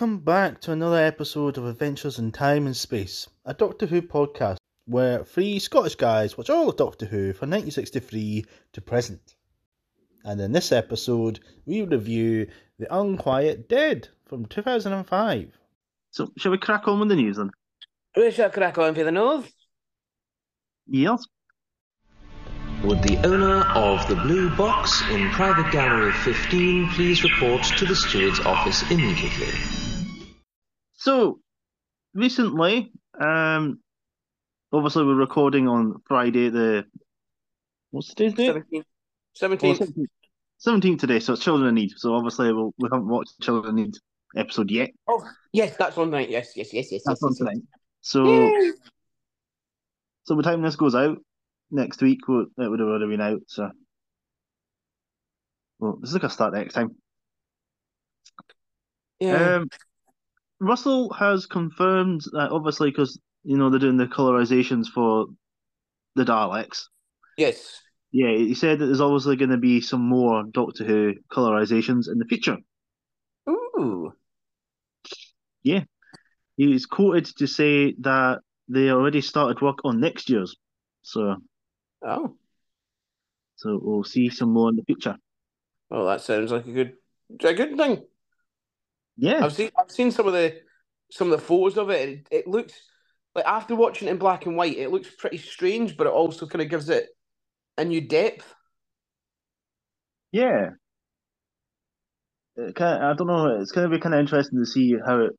welcome back to another episode of Adventures in Time and Space, a Doctor Who podcast where three Scottish guys watch all of Doctor Who from 1963 to present. And in this episode, we review The Unquiet Dead from 2005. So, shall we crack on with the news then? We shall crack on for the north. Yes. Would the owner of the blue box in private gallery 15 please report to the steward's office immediately? So, recently, um, obviously we're recording on Friday the what's today's date? 17. 17. 17th today, so it's Children in Need. So obviously we'll, we haven't watched Children in Need episode yet. Oh, yes, that's on night. Yes, yes, yes, yes. That's yes, on yes, tonight. So, Yay. so by the time this goes out next week, we'll, it would have already been out. So, well, this is like a start next time. Yeah. Um, Russell has confirmed that obviously because you know they're doing the colorizations for the Daleks. yes. Yeah, he said that there's obviously going to be some more Doctor Who colorizations in the future. Ooh. Yeah. He is quoted to say that they already started work on next year's, so Oh. so we'll see some more in the future. Well, that sounds like a good, a good thing. Yeah, I've seen, I've seen some of the, some of the photos of it. It, it looks like after watching it in black and white, it looks pretty strange, but it also kind of gives it a new depth. yeah. Kind I don't know. It's going to be kind of interesting to see how it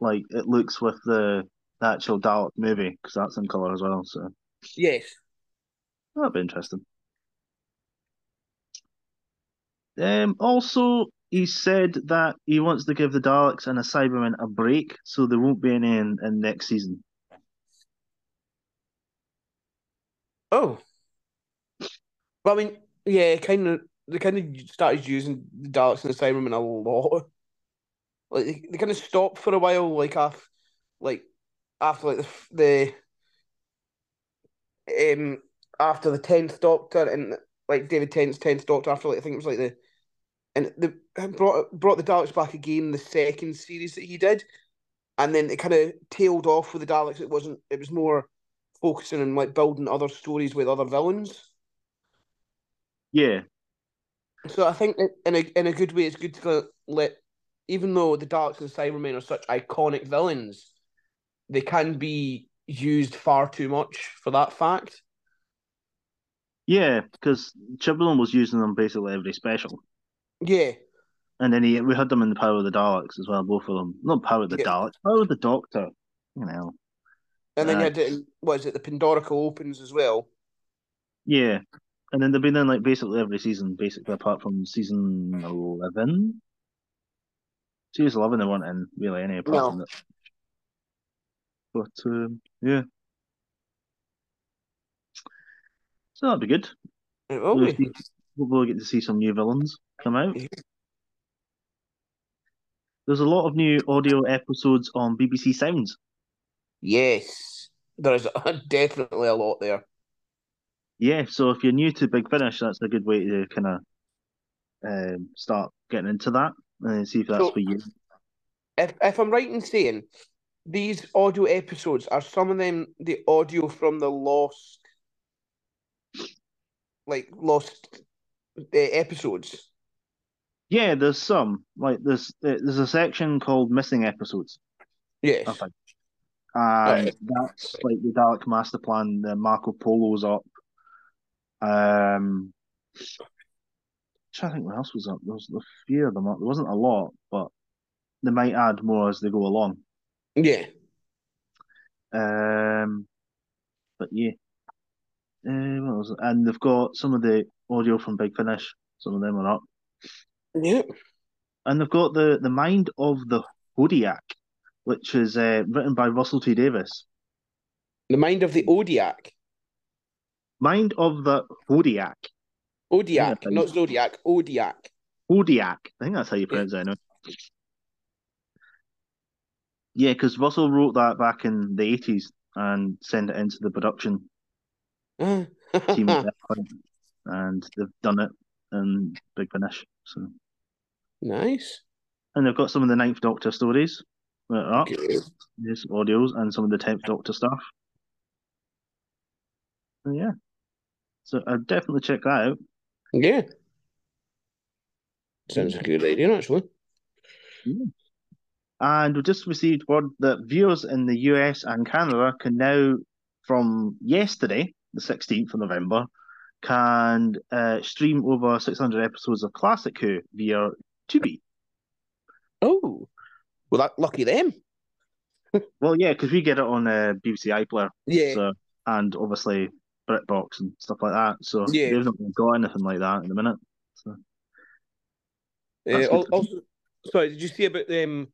like it looks with the, the actual Dalek movie because that's in color as well. So Yes. that'd be interesting. Um. Also, he said that he wants to give the Daleks and the Cybermen a break, so there won't be any in, in next season. Oh. Well, I mean, yeah, kind of. They kind of started using the Daleks and the Cybermen a lot. Like they, they kind of stopped for a while, like after, like after like the the um after the tenth Doctor and like David Tennant's tenth Doctor. After like I think it was like the and the brought brought the Daleks back again in the second series that he did, and then it kind of tailed off with the Daleks. It wasn't. It was more focusing on like building other stories with other villains. Yeah, So I think in a in a good way, it's good to let, even though the Daleks and Cybermen are such iconic villains, they can be used far too much for that fact. yeah, because Chibnall was using them basically every special, Yeah, and then he we had them in the Power of the Daleks as well, both of them. Not Power of the Yeah. Daleks, Power of the Doctor. You know, and then you Uh, had it. In, what is it? The Pandorica opens as well. yeah, and then they've been in like basically every season, basically apart from season eleven. Season eleven, they weren't in really any apart No. from that. But um, yeah, so that'd be good. It will We'll be. see- We'll get to see some new villains come out. There's a lot of new audio episodes on BBC Sounds. Yes, there is definitely a lot there. Yeah, so if you're new to Big Finish, that's a good way to kind of um, start getting into that and see if that's So- for you. If if I'm right in saying these audio episodes are some of them the audio from the lost, like lost uh, episodes. Yeah, there's some like there's there's a section called missing episodes. Yes. I think, and Right. that's like the Dalek Master Plan. The Marco Polo's up. Um, trying to think what else was up. There was a few of them up. There wasn't a lot, but they might add more as they go along. Yeah. Um, but yeah. Uh, what was it? And they've got some of the audio from Big Finish. Some of them are up, Yeah. and they've got the the Mind of the Hodiac, which is uh, written by Russell T Davies. The mind of the Odiac. Mind of the Hodiac. Odiac, Yeah, not Zodiac. Odiac. Hodiac. I think that's how you pronounce it. Anyway. Yeah, because Russell wrote that back in the eighties and sent it into the production team at that point, and they've done it in Big Finish. So nice. and they've got some of the Ninth Doctor stories that are up, Okay. yes, audios, and some of the Tenth Doctor stuff. So, yeah, so I'd definitely check that out. Yeah. Sounds a good idea, actually. And we just received word that viewers in the US and Canada can now, from yesterday, the 16th of November, can uh, stream over 600 episodes of Classic Who via Tubi. Oh. Well, that lucky them. Well, yeah, because we get it on uh, BBC iPlayer, Yeah. so and obviously BritBox and stuff like that. So Yeah. they've not got anything like that in the minute. So Uh, That's al- good. also, sorry, did you see about um,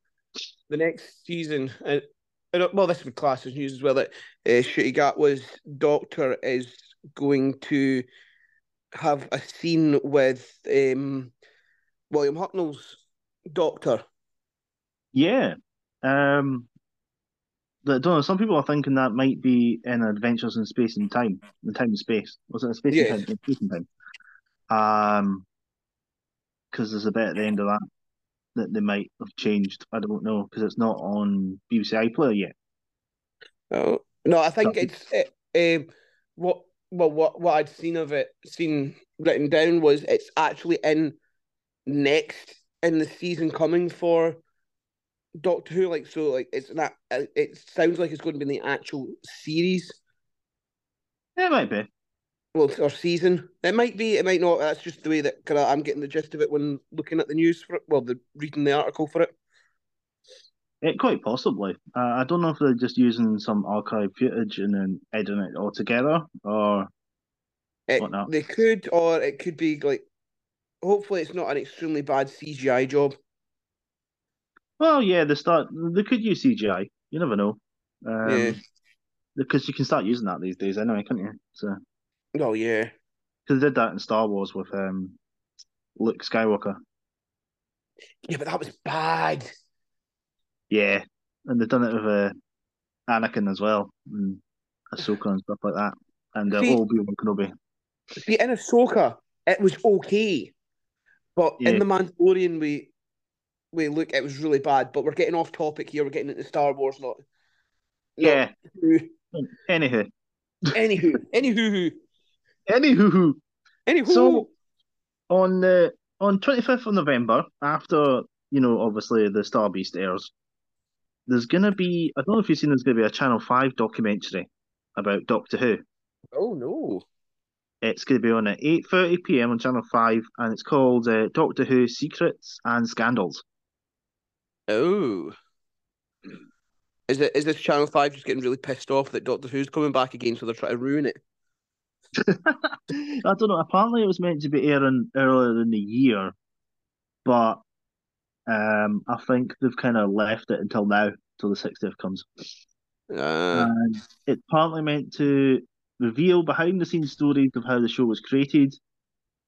the next season? Uh, well, this would class as news as well. That uh, Ncuti Gatwa's Doctor is going to have a scene with um, William Hartnell's Doctor. yeah, um, I don't know. Some people are thinking that might be in Adventures in Space and Time, in Time and Space. Was it a Space Yeah. and Time? Space and Time. Um, because there's a bit at the end of that that they might have changed. I don't know because it's not on BBC iPlayer yet. Oh no, I think Sorry. it's uh, um, what well what what I'd seen of it, seen written down was it's actually in next in the season coming for Doctor Who. Like so, like it's not. It sounds like it's going to be in the actual series. It might be. Well, or season. It might be. It might not. That's just the way that kind of I'm getting the gist of it when looking at the news for it. Well, the reading the article for it. It quite possibly. Uh, I don't know if they're just using some archive footage and then editing it all together, or It, Whatnot. they could, or it could be like. Hopefully, it's not an extremely bad CGI job. well, yeah, they start. They could use CGI. You never know. Um, Yeah. Because you can start using that these days anyway, can't you? So Oh yeah. because they did that in Star Wars with um, Luke Skywalker. Yeah, but that was bad. Yeah, and they've done it with uh, Anakin as well, and Ahsoka and stuff like that, and uh, See- Obi Wan Kenobi. See, in Ahsoka, it was okay, but Yeah. in the Mandalorian, we we look, it was really bad. But we're getting off topic here. We're getting into Star Wars, not. not Yeah. Who. Anywho, Anywho, anywho, anywho, anywho. So- on the on twenty fifth of November, after you know, obviously the Star Beast airs, there's gonna be I don't know if you've seen there's gonna be a Channel Five documentary about Doctor Who. oh no. It's gonna be on at eight thirty PM on Channel Five, and it's called uh, Doctor Who Secrets and Scandals. Oh. Is it is this Channel Five just getting really pissed off that Doctor Who's coming back again, so they're trying to ruin it? I don't know. Apparently, it was meant to be airing earlier in the year, but um, I think they've kind of left it until now, till the 60th comes. Uh, And it's partly meant to reveal behind the scenes stories of how the show was created,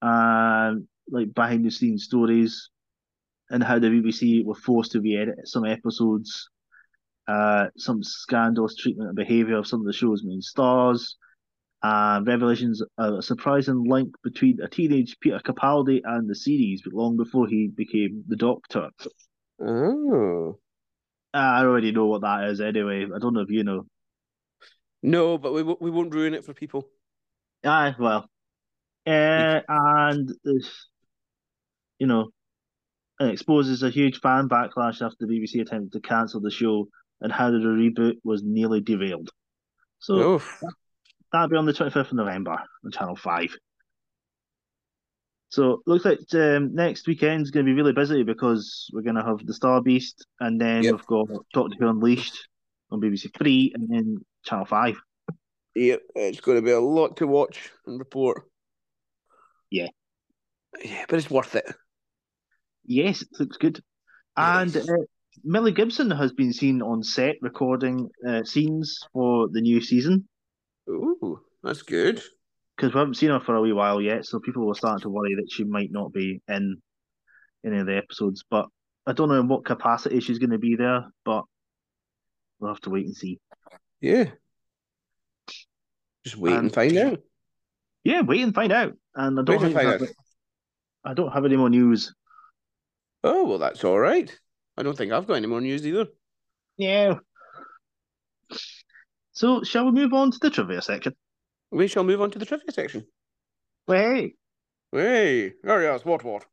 and like behind the scenes stories, and how the BBC were forced to re-edit some episodes, uh, some scandalous treatment and behaviour of some of the show's main stars, uh, revelations of a surprising link between a teenage Peter Capaldi and the series, but long before he became the Doctor. oh. I already know what that is anyway. I don't know if you know. No, but we we won't ruin it for people. Aye, well, uh, and this, you know, it exposes a huge fan backlash after the BBC attempted to cancel the show and how the reboot was nearly derailed. So Oh. That'll be on the 25th of November on Channel 5. So looks like um, next weekend's going to be really busy because we're going to have the Star Beast and then Yep. we've got Doctor Who Unleashed on BBC Three and then Channel 5. Yep, it's going to be a lot to watch and report. Yeah. Yeah, but it's worth it. Yes, it looks good. And uh, Millie Gibson has been seen on set recording uh, scenes for the new season Ooh, that's good. because we haven't seen her for a wee while yet, so people were starting to worry that she might not be in any of the episodes. But I don't know in what capacity she's going to be there, but we'll have to wait and see. Yeah. Just wait Um, and find out. Yeah, wait and find out. And I don't and think find out. I don't have any more news. Oh well, that's all right. I don't think I've got any more news either. Yeah. So, shall we move on to the trivia section? We shall move on to the trivia section. Hey. Hey, oh yes, what what?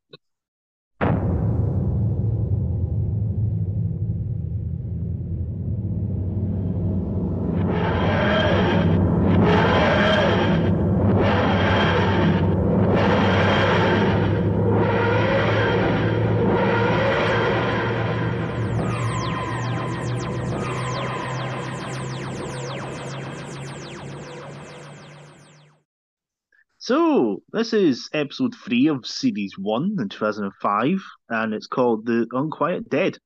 This is episode three of series one in 2005, and it's called The Unquiet Dead.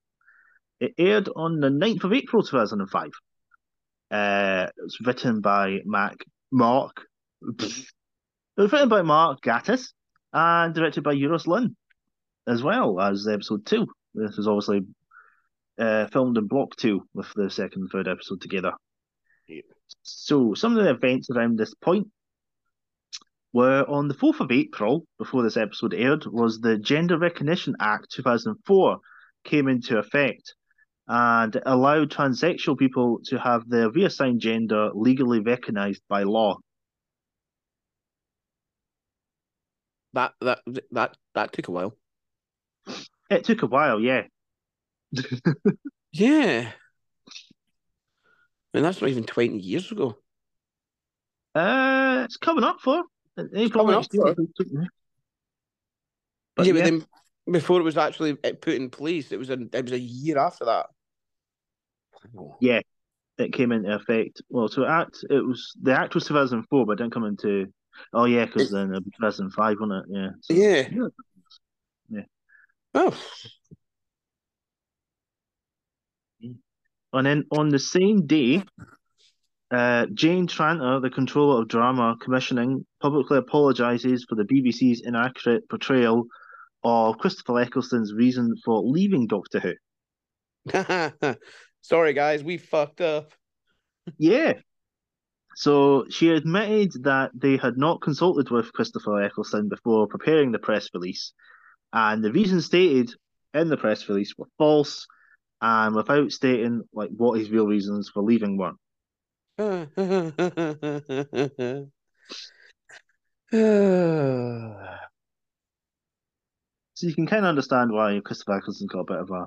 It aired on the 9th of April 2005. Uh, it was written by Mac Mark. it was written by Mark Gatiss and directed by Euros Lyn, as well as episode two. This is obviously uh, filmed in block two with the second and third episode together. Yep. So, some of the events around this point were on the 4th of April, before this episode aired, was the Gender Recognition Act 2004 came into effect and allowed transsexual people to have their reassigned gender legally recognized by law. That that that that took a while. It took a while, yeah. Yeah. And that's not even twenty years ago. Uh, it's coming up for April coming next up year. But yeah, yeah, but then before it was actually uh, put in place, it was a it was a year after that. Yeah, it came into effect. Well, so act it was the act was 2004, but it didn't come into. Oh yeah, because then it was 2005, wasn't it? Yeah. So, Yeah. Oh, And then on the same day, uh, Jane Tranter, the controller of drama commissioning, publicly apologizes for the BBC's inaccurate portrayal of Christopher Eccleston's reason for leaving Doctor Who. sorry guys, we fucked up. Yeah. So she admitted that they had not consulted with Christopher Eccleston before preparing the press release, and the reasons stated in the press release were false, and without stating like what his real reasons for leaving were. So you can kind of understand why Christopher Eccleston got a bit of a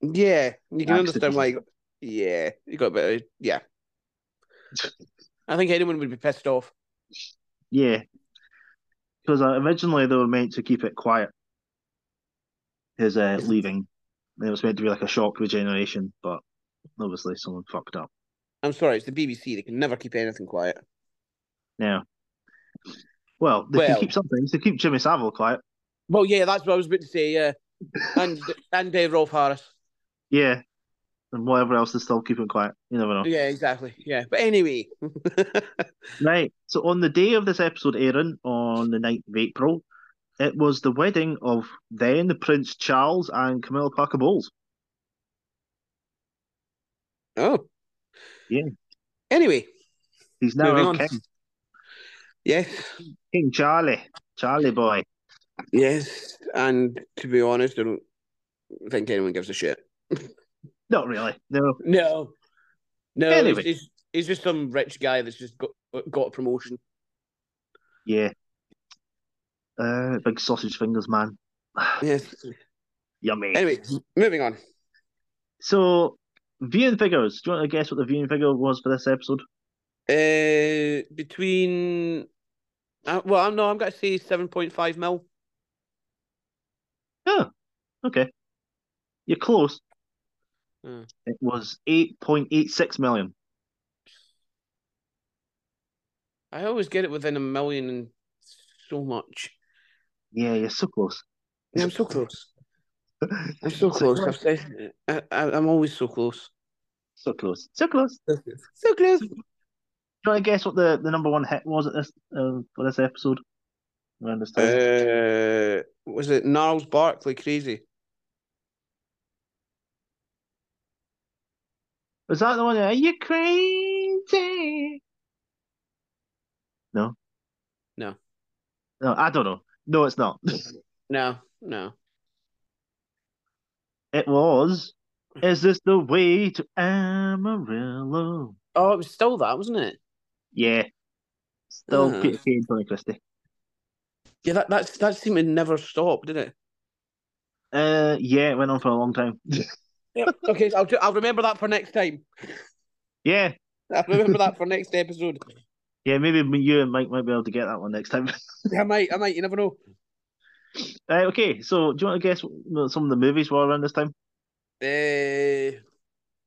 yeah, you can understand why. Yeah, you got a bit. Of, yeah, I think anyone would be pissed off. yeah, because uh, originally they were meant to keep it quiet. His uh, leaving, it was meant to be like a shock regeneration, but obviously someone fucked up. I'm sorry, it's the BBC. They can never keep anything quiet. Yeah. Well, they Well- can keep something. They keep Jimmy Savile quiet. Well, yeah, that's what I was about to say. Yeah, and and uh, Rolf Harris. Yeah. And whatever else they still keeping quiet. You never know. Yeah, exactly. Yeah, but anyway, Right. So on the day of this episode airing, on the 9th of April, it was the wedding of then the Prince Charles and Camilla Parker Bowles. oh, Yeah. Anyway, He's now Moving our on. king. Yes, King Charlie. Charlie boy. yes, and to be honest, I don't think anyone gives a shit. Not really. No. No, no. Anyway. He's, he's, he's just some rich guy that's just got got a promotion. Yeah. Uh, big sausage fingers, man. Yes. Yummy. Anyway, moving on. So, viewing figures. Do you want to guess what the viewing figure was for this episode? Uh, between, uh, well, I'm no, I'm going to say seven point five mil. Oh, okay. You're close. Hmm. It was 8.86 million. I always get it within a million and so much. Yeah, you're so close. Yeah, I'm so close. I'm so close. I've said, I, I'm always so close. So close. So close. So close. Want to guess what the, the number one hit was at this uh, for this episode? Around this time? Uh, was it Gnarls Barkley crazy? was that the one? Are you crazy? No. No. No, I don't know. No, it's not. No, no. It was. Is this the way to Amarillo? Oh, it was still that, wasn't it? Yeah. Still. Peter Kay and Tony Christie. Yeah, that that's that seemed to never stop, didn't it? Uh, yeah, it went on for a long time. Yep. okay, I'll I'll remember that for next time. yeah, I'll remember that for next episode. yeah, maybe you and Mike might be able to get that one next time. I might, I might. You never know. uh, okay, so do you want to guess what some of the movies were around this time? Uh,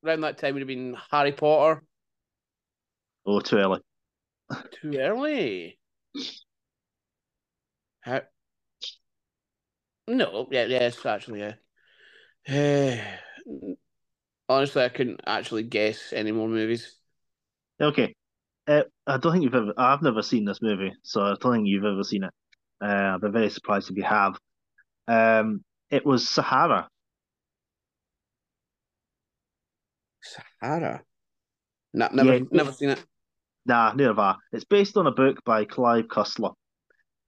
around that time would have been Harry Potter. Oh, too early. Too early. How? No, yeah, yes, actually, yeah. Honestly, I couldn't actually guess any more movies. Okay. Uh, I don't think you've ever. I've never seen this movie, so I don't think you've ever seen it. Uh, I'd be very surprised if you have. Um, it was Sahara. Sahara. No, never, Yeah. never seen it. Nah, neither have I. It's based on a book by Clive Cussler,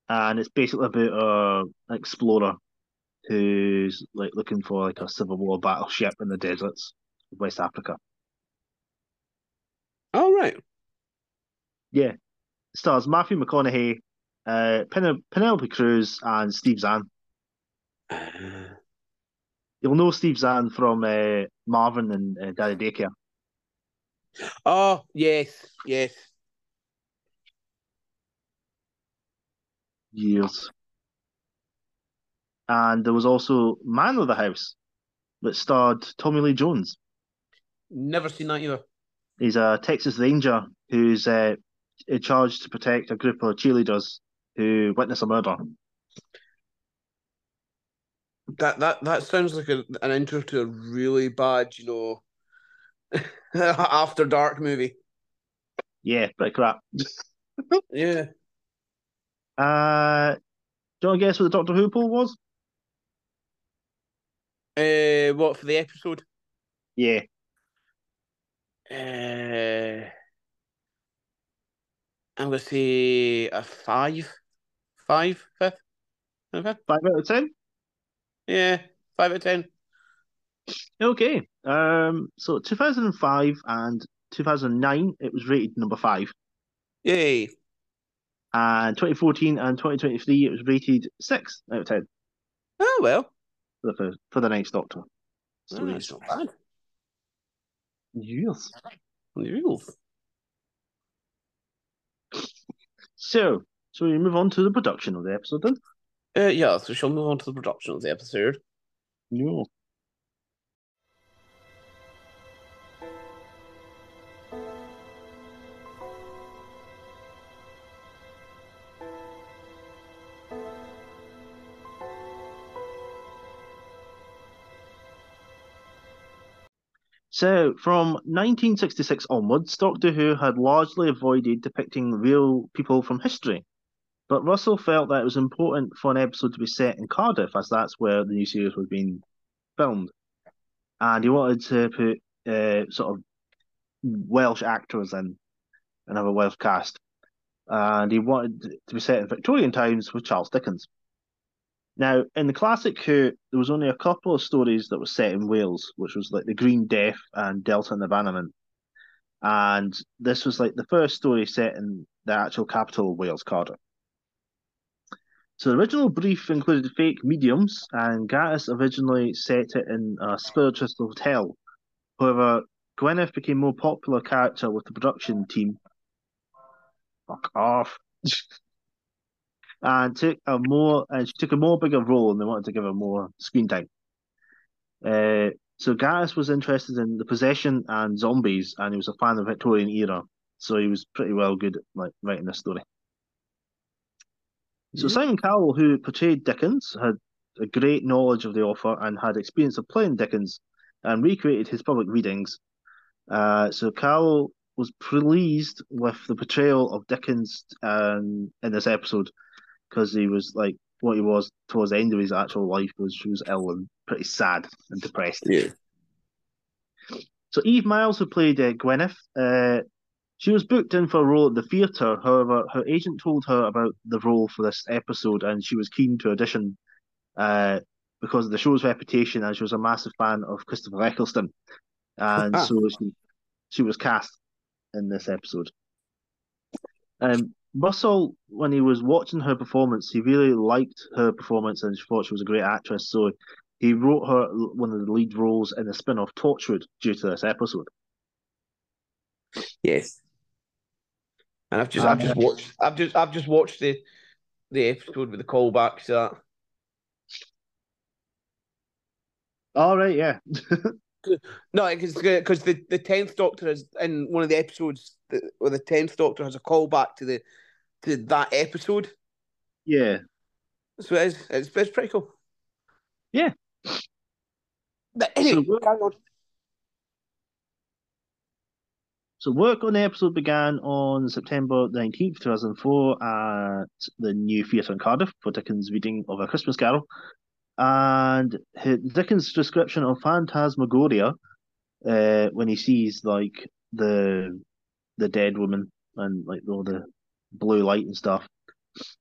and it's basically about a explorer who's like looking for like a Civil War battleship in the deserts of West Africa. All right. Yeah, It stars Matthew McConaughey, uh, Pen- Penelope Cruz, and Steve Zahn. You'll know Steve Zahn from uh, Marvin and uh, Daddy Daycare. Oh yes, yes. Years. And there was also Man of the House, that starred Tommy Lee Jones. Never seen that either. He's a Texas Ranger who's uh, charge to protect a group of cheerleaders who witness a murder. That that that sounds like a, an intro to a really bad, you know, after dark movie. Yeah, pretty crap. Yeah. Uh, do you want to guess what the Doctor Who poll was? Uh, what for the episode? Yeah, Uh, I'm gonna say a five, five, fifth, five out of ten. Yeah, five out of ten. Okay. Um, so 2005 and 2009, it was rated number five. Yay! And 2014 and 2023, it was rated six out of ten Oh well, for the for the Ninth Doctor. oh, stories. that's not bad. Yes. Oof. So, so we move on to the production of the episode then. Uh, yeah, so shall move on to the production of the episode. No. So, from 1966 onwards, Doctor Who had largely avoided depicting real people from history. But Russell felt that it was important for an episode to be set in Cardiff, as that's where the new series was being filmed. And he wanted to put uh, sort of Welsh actors in and have a Welsh cast. And he wanted to be set in Victorian times with Charles Dickens. Now, in the classic Who, there was only a couple of stories that were set in Wales, which was like the Green Death and Delta and the Bannermen. And this was like the first story set in the actual capital of Wales, Cardiff. So the original brief included fake mediums, and Gatiss originally set it in a spiritist hotel. However, Gwyneth became a more popular character with the production team. Fuck off. and took a more and she took a more bigger role and they wanted to give her more screen time. Uh, so Gatiss was interested in the possession and zombies, and he was a fan of Victorian era, so he was pretty well good at like writing this story. So. Simon Callow, who portrayed Dickens, had a great knowledge of the author and had experience of playing Dickens, and recreated his public readings. Uh, so Callow was pleased with the portrayal of Dickens um, in this episode because he was like what he was towards the end of his actual life was he was ill and pretty sad and depressed. Yeah. So Eve Miles, who played uh, Gwyneth, uh, she was booked in for a role at the theatre. However, her agent told her about the role for this episode, and she was keen to audition. Uh, because of the show's reputation, and she was a massive fan of Christopher Eccleston, and so she she was cast in this episode. Um, Russell, when he was watching her performance, he really liked her performance and she thought she was a great actress. So he wrote her one of the lead roles in the spin-off Torchwood due to this episode. Yes. And I've just I've just uh, watched I've just I've just watched the the episode with the callbacks to that. All right, yeah. no, because because the the tenth Doctor is in one of the episodes where the tenth Doctor has a callback to the to that episode. Yeah. So it is. It's, it's pretty cool. Yeah. But anyway, so, on. So work on the episode began on September 19th, 2004 at the New Theatre in Cardiff for Dickens' reading of A Christmas Carol. And Dickens' description of Phantasmagoria, uh, when he sees like the the dead woman and like all the blue light and stuff,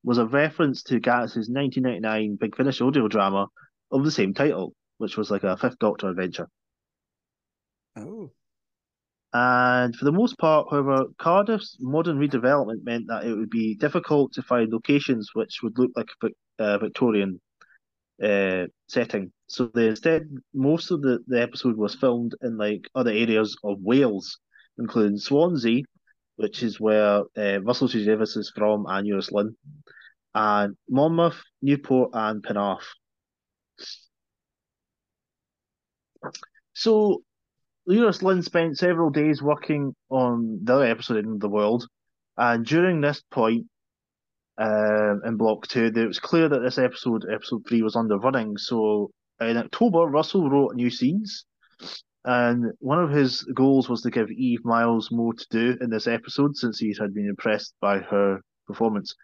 was a reference to Gatiss's 1999 Big Finish audio drama of the same title, which was like a Fifth Doctor adventure. Oh. And for the most part, however, Cardiff's modern redevelopment meant that it would be difficult to find locations which would look like a uh, Victorian uh, setting. So they, instead, most of the, the episode was filmed in like other areas of Wales, including Swansea, which is where uh, Russell T Davies is from, and Euros Lyn, and Monmouth, Newport, and Penarth. So Euros Lyn spent several days working on the other episode in the world, and during this point um, in Block 2, it was clear that this episode, episode 3, was under running. So in October, Russell wrote new scenes, and one of his goals was to give Eve Miles more to do in this episode since he had been impressed by her performance.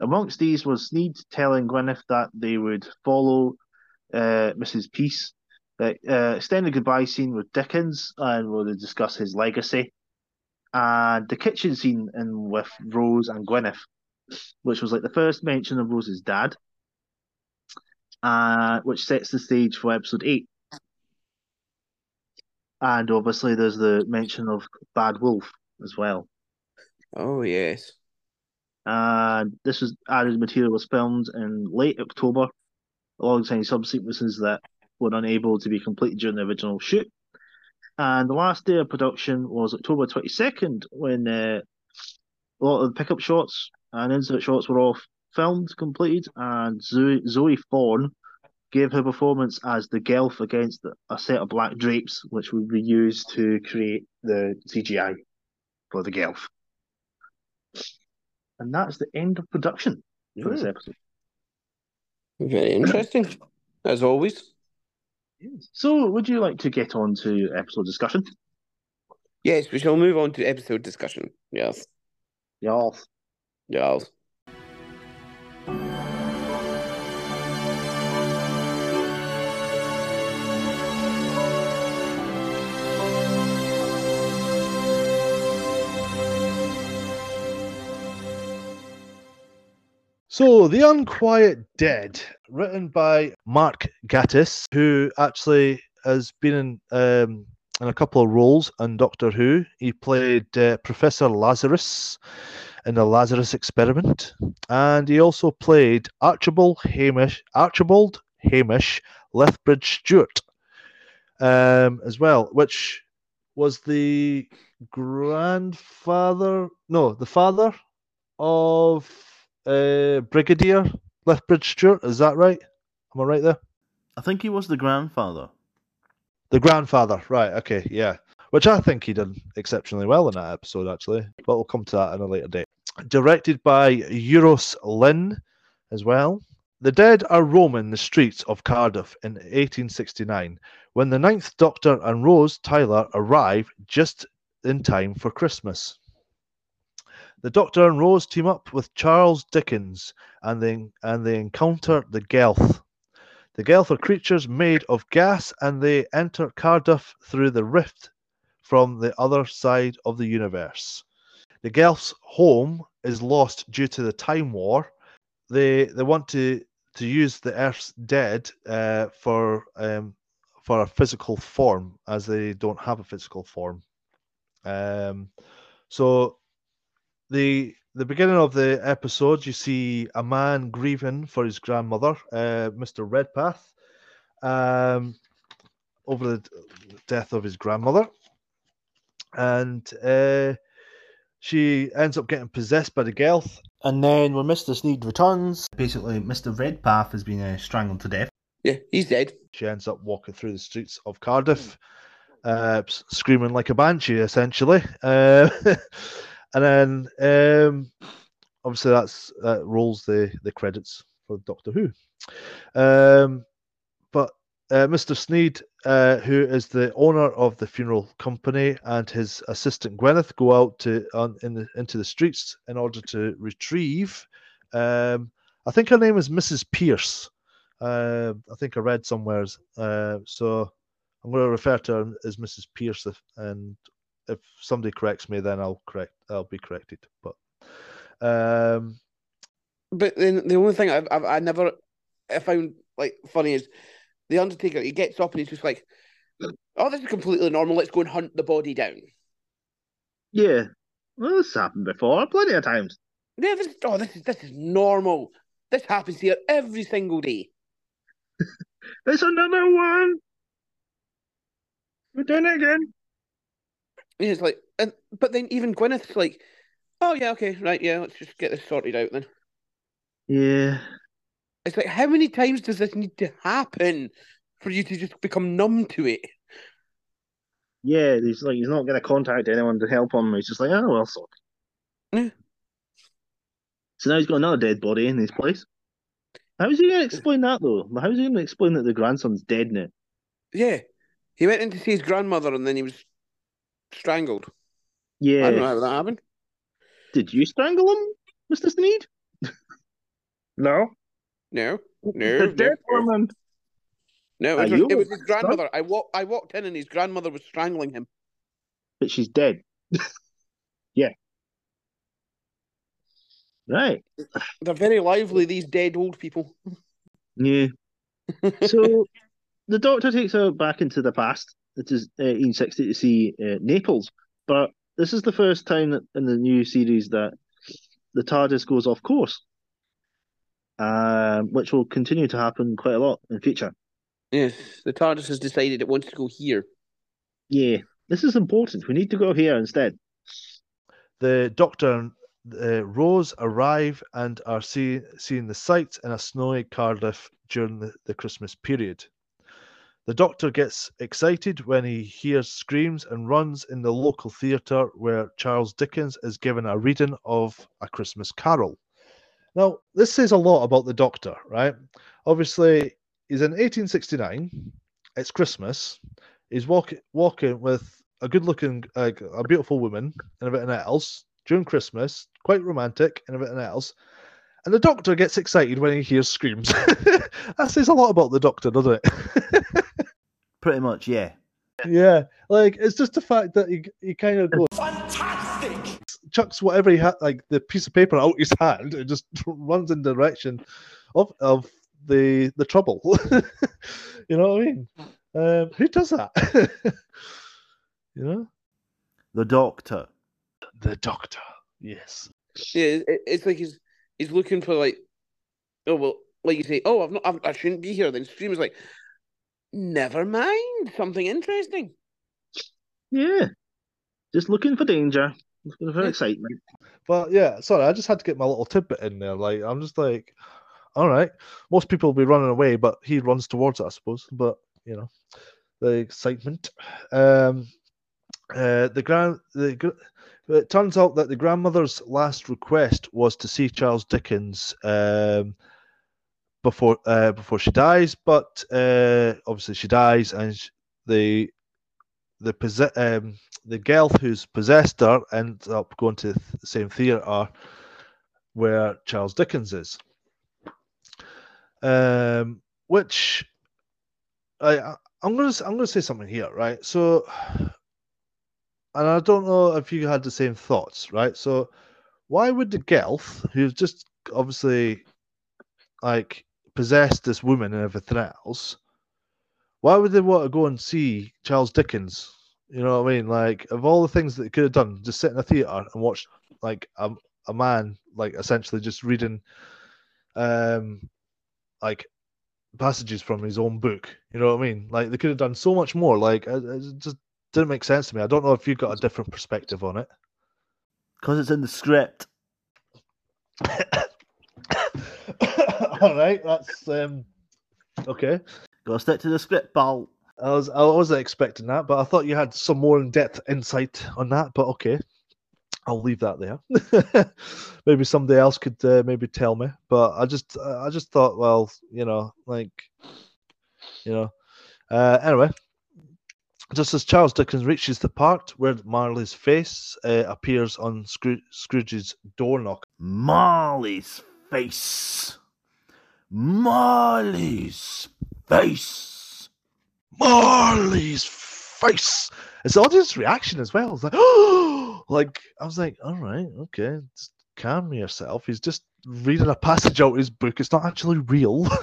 Amongst these was Sneed telling Gwyneth that they would follow uh, Mrs. Peace uh, extended goodbye scene with Dickens, and where they discuss his legacy, and the kitchen scene in with Rose and Gwyneth, which was like the first mention of Rose's dad, uh, which sets the stage for episode eight. And obviously, there's the mention of Bad Wolf as well. Oh yes. And this was added material was filmed in late October, alongside some sequences that were unable to be completed during the original shoot. And the last day of production was October 22nd when uh, a lot of the pickup shots and insert shots were all filmed, completed, and Zoe, Zoe Thorne gave her performance as the Gelth against a set of black drapes, which would be used to create the CGI for the Gelth. And that's the end of production for this episode. Very interesting, as always. So, would you like to get on to episode discussion? Yes, we shall move on to episode discussion. Yes. Yes. Yes. So, The Unquiet Dead, written by Mark Gatiss, who actually has been in, um, in a couple of roles in Doctor Who. He played uh, Professor Lazarus in the Lazarus Experiment, and he also played Archibald Hamish, Archibald Hamish Lethbridge Stewart um, as well, which was the grandfather, no, the father of uh, Brigadier Lethbridge Stewart. Is that right? Am I right there? I think he was the grandfather. The grandfather, right? Okay, yeah. Which I think he did exceptionally well in that episode, actually. But we'll come to that in a later date. Directed by Euros Lyn as well. The dead are roaming the streets of Cardiff in 1869 when the Ninth Doctor and Rose Tyler arrive just in time for Christmas. The Doctor and Rose team up with Charles Dickens and they, and they encounter the Gelth. The Gelth are creatures made of gas and they enter Cardiff through the rift from the other side of the universe. The Gelth's home is lost due to the Time War. They, they want to to use the Earth's dead uh, for um, for a physical form, as they don't have a physical form. Um, so the the beginning of the episode, you see a man grieving for his grandmother, uh, Mr. Redpath, um, over the death of his grandmother, and uh, she ends up getting possessed by the Gelth. And then when Mr. Sneed returns, basically Mr. Redpath has been uh, strangled to death. Yeah, he's dead. She ends up walking through the streets of Cardiff, uh, screaming like a banshee, essentially. Uh, and then, um, obviously, that's that rolls the the credits for Doctor Who. Um, but uh, Mr. Sneed, uh, who is the owner of the funeral company, and his assistant Gwyneth go out to on in the, into the streets in order to retrieve. Um, I think her name is Mrs. Pierce. Uh, I think I read somewhere. Uh, so I'm going to refer to her as Mrs. Pierce, and if somebody corrects me, then I'll correct. I'll be corrected. But um, But then the only thing I've, I've I never I found like funny is the Undertaker. He gets up and he's just like, "Oh, this is completely normal. Let's go and hunt the body down." Yeah. Well, this happened before, plenty of times. Yeah, this oh, this is this is normal. This happens here every single day. There's another one. We're doing it again. And it's like, and but then even Gwyneth's like, "Oh yeah, okay, right, yeah, let's just get this sorted out then." Yeah. It's like, how many times does this need to happen for you to just become numb to it? Yeah, he's like he's not going to contact anyone to help him. He's just like, oh well, so. Yeah. So now he's got another dead body in his place. How is he going to explain that though? How is he going to explain that the grandson's dead now? Yeah, he went in to see his grandmother and then he was strangled. Yeah. I don't know how that happened. Did you strangle him, Mister Sneed? no. No, no, the dead no, woman. no. It was, it was his grandmother. I walked. I walked in and his grandmother was strangling him. But she's dead. yeah. Right. They're very lively. These dead old people. Yeah. So the Doctor takes her back into the past. It is uh, 1860 to see uh, Naples, but this is the first time that in the new series that the TARDIS goes off course, um, which will continue to happen quite a lot in future. Yes, the TARDIS has decided it wants to go here. Yeah, this is important. We need to go here instead. the Doctor uh, Rose arrive and are see, seeing the sights in a snowy Cardiff during the, the Christmas period. The Doctor gets excited when he hears screams and runs in the local theatre where Charles Dickens is given a reading of A Christmas Carol. Now, this says a lot about the Doctor, right? Obviously, he's in 1869. It's Christmas. He's walking walking with a good-looking, uh, a beautiful woman and everything else during Christmas, quite romantic and everything else. And the Doctor gets excited when he hears screams. that says a lot about the Doctor, doesn't it? Pretty much, yeah. yeah, like it's just the fact that he he kind of goes fantastic, chucks whatever he had, like the piece of paper out his hand, and just runs in the direction of of the the trouble. you know what I mean? Um, who does that? you know, The Doctor. the Doctor. Yes. Yeah, it's like he's he's looking for like, oh well, like you say, oh I've not, I've, I shouldn't be here. Then Stream is like, never mind, something interesting. Yeah, just looking for danger, looking for excitement. But yeah, sorry, I just had to get my little tidbit in there. Like, I'm just like, all right, most people will be running away, but he runs towards it, I suppose. But you know, the excitement. Um, uh, the grand, the gr- it turns out that the grandmother's last request was to see Charles Dickens um, before uh, before she dies, but uh, obviously she dies, and sh- the the posse- um, the girl who's possessed her ends up going to the same theatre where Charles Dickens is. Um, which I I- I'm gonna I'm gonna say something here, right? So, and I don't know if you had the same thoughts, right? So, why would the Gelth, who's just obviously like possessed this woman and everything else, why would they want to go and see Charles Dickens? You know what I mean? Like, of all the things that they could have done, just sit in a theater and watch like a, a man like essentially just reading um like passages from his own book. You know what I mean? Like they could have done so much more. Like it, it just didn't make sense to me. I don't know if you've got a different perspective on it. Because it's in the script. All right, that's um okay. Gotta stick to the script, pal. I was I wasn't expecting that, but I thought you had some more in depth insight on that. But okay, I'll leave that there. maybe somebody else could uh, maybe tell me, but I just I just thought, well, you know, like, you know, uh, anyway. Just as Charles Dickens reaches the part where Marley's face uh, appears on Scroo- Scrooge's door knock, Marley's face. Marley's face. Marley's face. It's the audience reaction as well. It's like, oh, like I was like, all right, okay, just calm yourself. He's just reading a passage out of his book. It's not actually real.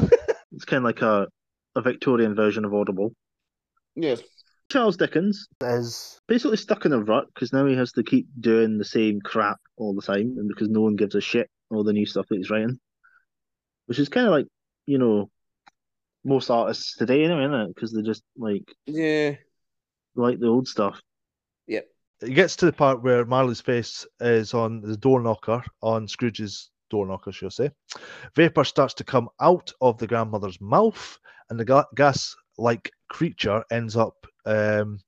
It's kind of like a, a Victorian version of Audible. Yes. Charles Dickens Is basically stuck in a rut because now he has to keep doing the same crap all the time, and because no one gives a shit all the new stuff that he's writing, which is kind of like you know most artists today, anyway, isn't it? Because they're just like Yeah. like the old stuff. Yep. it gets to the part where Marley's face is on the door knocker, on Scrooge's door knocker, shall I say. Vapor starts to come out of the grandmother's mouth, and the ga- gas-like creature ends up um,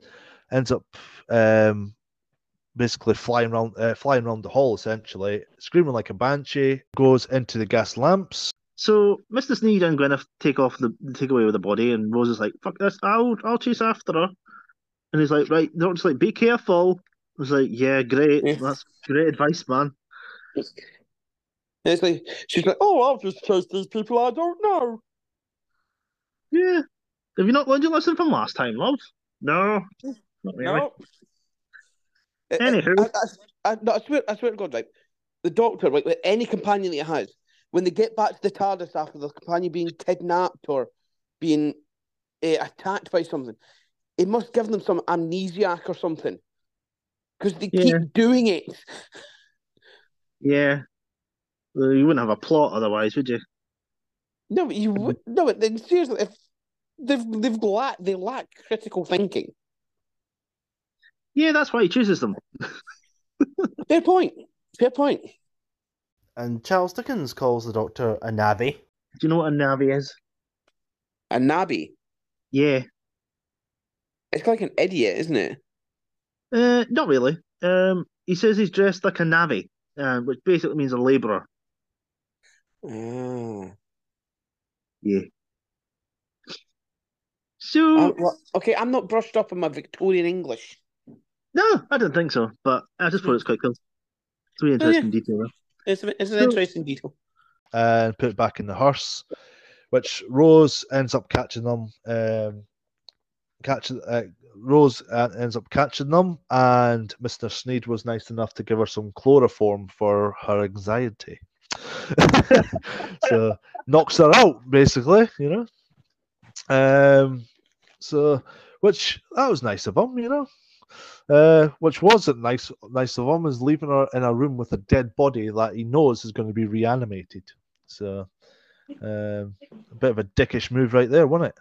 ends up um, basically flying around uh, flying around the hall, essentially screaming like a banshee. Goes into the gas lamps. So Mr. Sneed and Gwyneth take off the take away with the body, and Rose is like, "Fuck this! I'll I'll chase after her." And he's like, "Right, they're just like, be careful." I was like, "Yeah, great. Yeah. That's great advice, man." It's like she's like, oh, I'll just chase these people I don't know. Yeah. Have you not learned your lesson from last time, love? No, not really. No. Anywho. I, I, I, no, I swear, I swear to God, like The Doctor, like with any companion that he has, when they get back to the TARDIS after the companion being kidnapped or being uh, attacked by something, it must give them some amnesiac or something, because they Yeah. keep doing it. Yeah. Well, you wouldn't have a plot otherwise, would you? No, but you would no, but then seriously, if they've they've lack they lack critical thinking. Yeah, that's why he chooses them. Fair point. Fair point. And Charles Dickens calls the Doctor a navvy. Do you know what a navvy is? A nabby. Yeah. It's like an idiot, isn't it? Uh, not really. Um, he says he's dressed like a navvy, uh, which basically means a labourer. Ah. Yeah. So Uh, well, okay, I'm not brushed up on my Victorian English. no, I don't think so, but I just thought it's quite cool. It's a really Oh, yeah. interesting detail. There. It's, a, it's an So- interesting detail. and put it back in the hearse, which Rose ends up catching them. Um, catching uh, Rose uh, ends up catching them, and Mister Sneed was nice enough to give her some chloroform for her anxiety. so knocks her out, basically, you know. Um, so which that was nice of him, you know. Uh, which wasn't nice nice of him is leaving her in a room with a dead body that he knows is going to be reanimated. So um, a bit of a dickish move right there, wasn't it?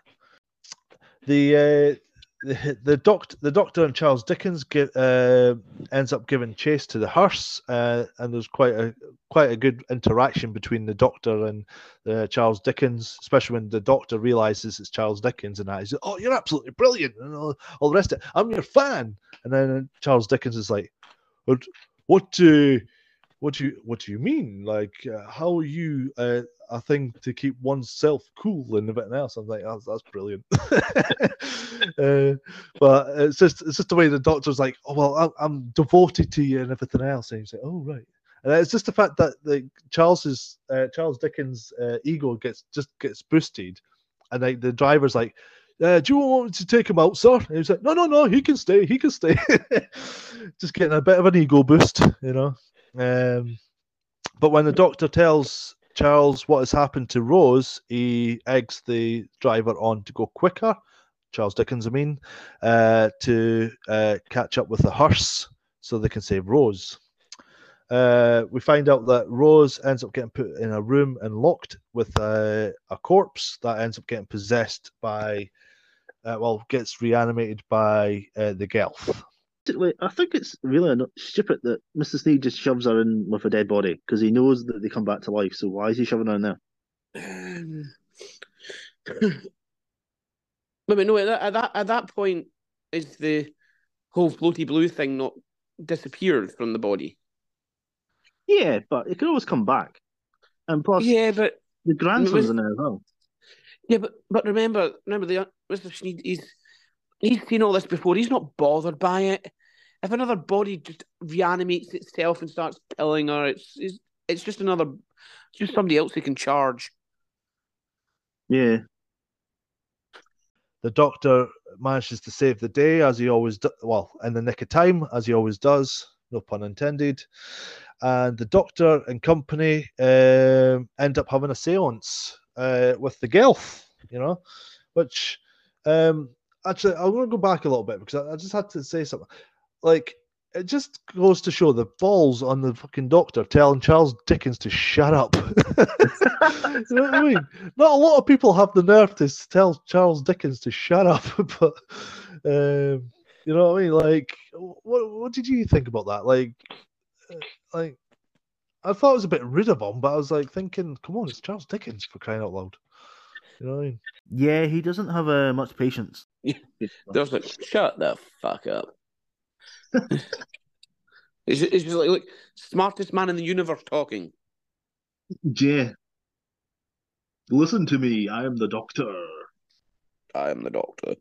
The uh, the the doctor the doctor and Charles Dickens get, uh, ends up giving chase to the hearse, uh, and there's quite a quite a good interaction between the doctor and uh, Charles Dickens, especially when the doctor realizes it's Charles Dickens and that he's oh you're absolutely brilliant and all, all the rest of it. I'm your fan, and then Charles Dickens is like, what what uh, what do you what do you mean? Like uh, how are you uh, a thing to keep oneself cool and everything else? I'm like that's, that's brilliant. uh, but it's just it's just the way the doctor's like, oh well, I'm, I'm devoted to you and everything else, and he's like, oh right. And it's just the fact that the Charles's uh, Charles Dickens' uh, ego gets just gets boosted, and like the driver's like, uh, "Do you want me to take him out, sir?" And he's like, "No, no, no, he can stay. He can stay." just getting a bit of an ego boost, you know. Um, but when the doctor tells Charles, what has happened to Rose? He eggs the driver on to go quicker. Charles Dickens, I mean, uh, to uh, catch up with the hearse so they can save Rose. Uh, we find out that Rose ends up getting put in a room and locked with a, a corpse that ends up getting possessed by, uh, well, gets reanimated by uh, the Gelth. Basically, I think it's really not stupid that Mr. Sneed just shoves her in with a dead body because he knows that they come back to life. So why is he shoving her in there? Um, a no, at that, at that at that point is the whole floaty blue thing not disappeared from the body. Yeah, but it could always come back. And plus, Yeah, but the grandson's was- in there as well. yeah, but but remember, remember the Mr. Sneed, he's he's seen all this before. He's not bothered by it. If another body just reanimates itself and starts killing her, it's it's, it's just another, it's just somebody else who can charge. Yeah. The doctor manages to save the day as he always does. Well, in the nick of time, as he always does. No pun intended. And the doctor and company um, end up having a séance uh, with the Gelth, you know, which um, actually I'm going to go back a little bit because I, I just had to say something. Like, it just goes to show the balls on the fucking doctor telling Charles Dickens to shut up. you know what I mean? Not a lot of people have the nerve to tell Charles Dickens to shut up, but um, you know what I mean? Like, what what did you think about that? Like, uh, like I thought it was a bit rude of him, but I was like thinking, come on, it's Charles Dickens for crying out loud. You know what I mean? Yeah, he doesn't have uh, much patience. There's like, shut the fuck up. it's, just, it's just like, look, smartest man in the universe talking. Yeah. Listen to me. I am the doctor. I am the doctor.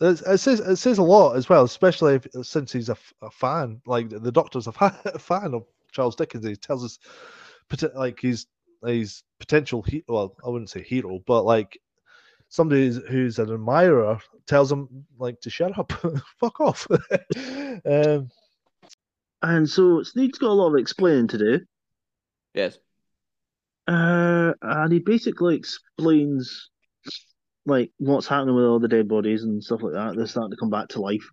It, it says it says a lot as well, especially if, since he's a, f- a fan. Like the doctor's a, fa- a fan of Charles Dickens. He tells us, pot- like he's he's potential. He- well, I wouldn't say hero, but like somebody who's, who's an admirer tells him like to shut up, fuck off. um, And so Sneed's got a lot of explaining to do. Yes. Uh, and he basically explains like what's happening with all the dead bodies and stuff like that. They're starting to come back to life,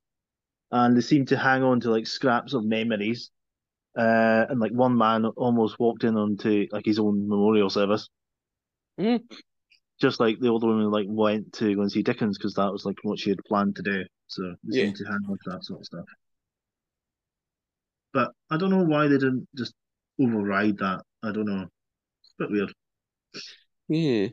and they seem to hang on to like scraps of memories. Uh, and like one man almost walked in onto like his own memorial service, Mhm. just like the older woman like went to go and see Dickens because that was like what she had planned to do. So they Yeah. seem to hang on to that sort of stuff. But I don't know why they didn't just override that. I don't know. It's a bit weird. Yeah.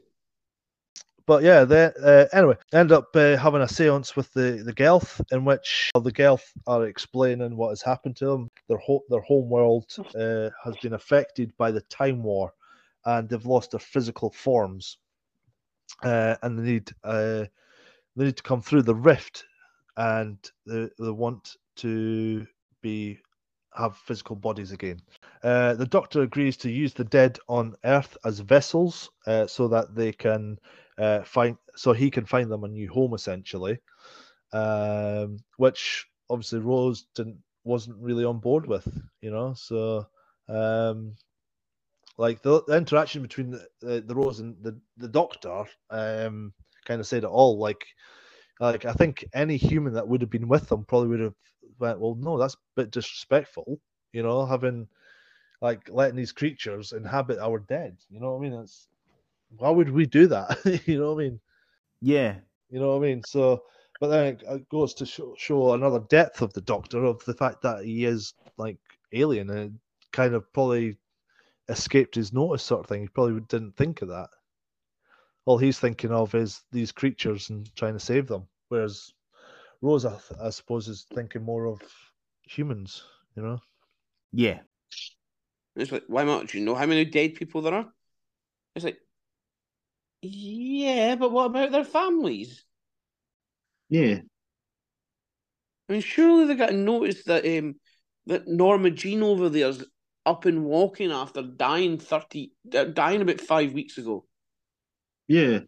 But yeah, they uh, anyway end up uh, having a séance with the the Gelth, in which the Gelth are explaining what has happened to them. Their ho- their home world uh, has been affected by the Time War, and they've lost their physical forms, uh, and they need uh, they need to come through the rift, and they, they want to be have physical bodies again. Uh, the Doctor agrees to use the dead on Earth as vessels, uh, so that they can uh, find so he can find them a new home essentially. Um, which obviously rose didn't wasn't really on board with you know so um, like the, the interaction between the, the, the rose and the, the doctor um, kind of said it all like like i think any human that would have been with them probably would have went well no that's a bit disrespectful you know having like letting these creatures inhabit our dead you know what i mean? It's why would we do that? you know what I mean? Yeah, You know what I mean? So, but then it- it goes to show, show another depth of the Doctor of the fact that he is like alien and kind of probably escaped his notice, sort of thing. He probably didn't think of that. All he's thinking of is these creatures and trying to save them, whereas Rosa, I suppose, is thinking more of humans. You know? yeah. It's like, why not? Do you know how many dead people there are? It's like, yeah, but what about their families? Yeah. I mean, surely they got to notice that um that Norma Jean over there's up and walking after dying thirty, uh, dying about five weeks ago. Yeah.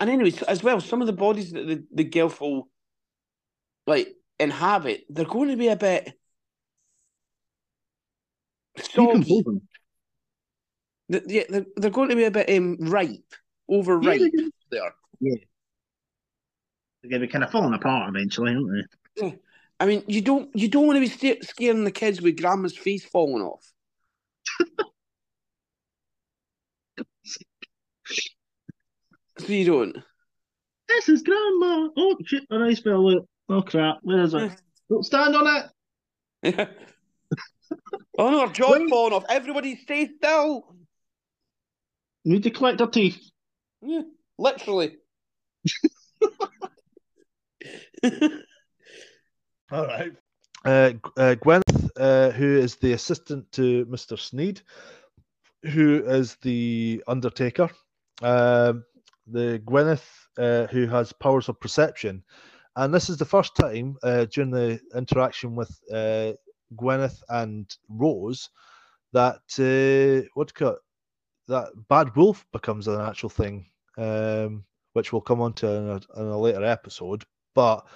And anyways, as well, some of the bodies that the the Gelth will like inhabit, they're going to be a bit soggy. Decomposing. Th- yeah, they're, they're going to be a bit um, ripe, overripe. Yeah, they are. They're going to be kind of falling apart eventually, aren't they? Yeah. I mean, you don't you don't want to be sta- scaring the kids with grandma's face falling off. so you don't. This is grandma. Oh shit! A nice fella. Oh crap! Where is it? Don't stand on it. oh no, our jaw's Wait. falling off. Everybody stay still. You need to collect our teeth. Yeah, literally. All right. Uh, uh, Gwyneth, uh, who is the assistant to Mr. Sneed, who is the Undertaker. Um, the Gwyneth, uh, who has powers of perception. And this is the first time uh, during the interaction with uh, Gwyneth and Rose that uh, what do you call it? That Bad Wolf becomes an actual thing, um, which we'll come on to in a, in a later episode. But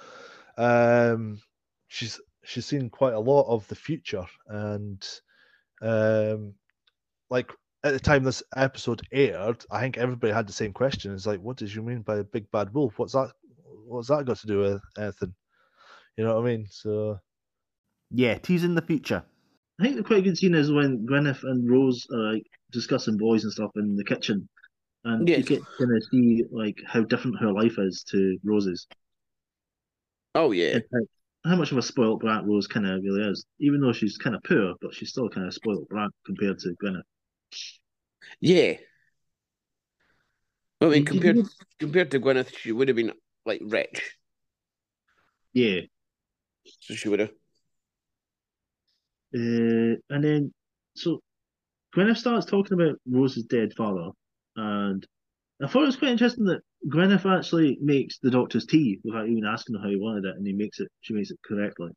um, she's she's seen quite a lot of the future, and um, like at the time this episode aired, I think everybody had the same question. It's like, what does you mean by a big bad wolf? What's that? What's that got to do with anything? You know what I mean? So Yeah, teasing the future. I think the quite good scene is when Gwyneth and Rose are like discussing boys and stuff in the kitchen, and you Yes. get to kind of see like how different her life is to Rose's. oh yeah. And how, much of a spoiled brat Rose kind of really is, even though she's kind of poor, but she's still kind of spoiled brat compared to Gwyneth. Yeah. Well, I mean, you compared compared to Gwyneth, she would have been like rich, Yeah, so she would have. Uh, and then so Gwyneth starts talking about Rose's dead father, and I thought it was quite interesting that Gwyneth actually makes the doctor's tea without even asking her how he wanted it, and he makes it. She makes it correctly.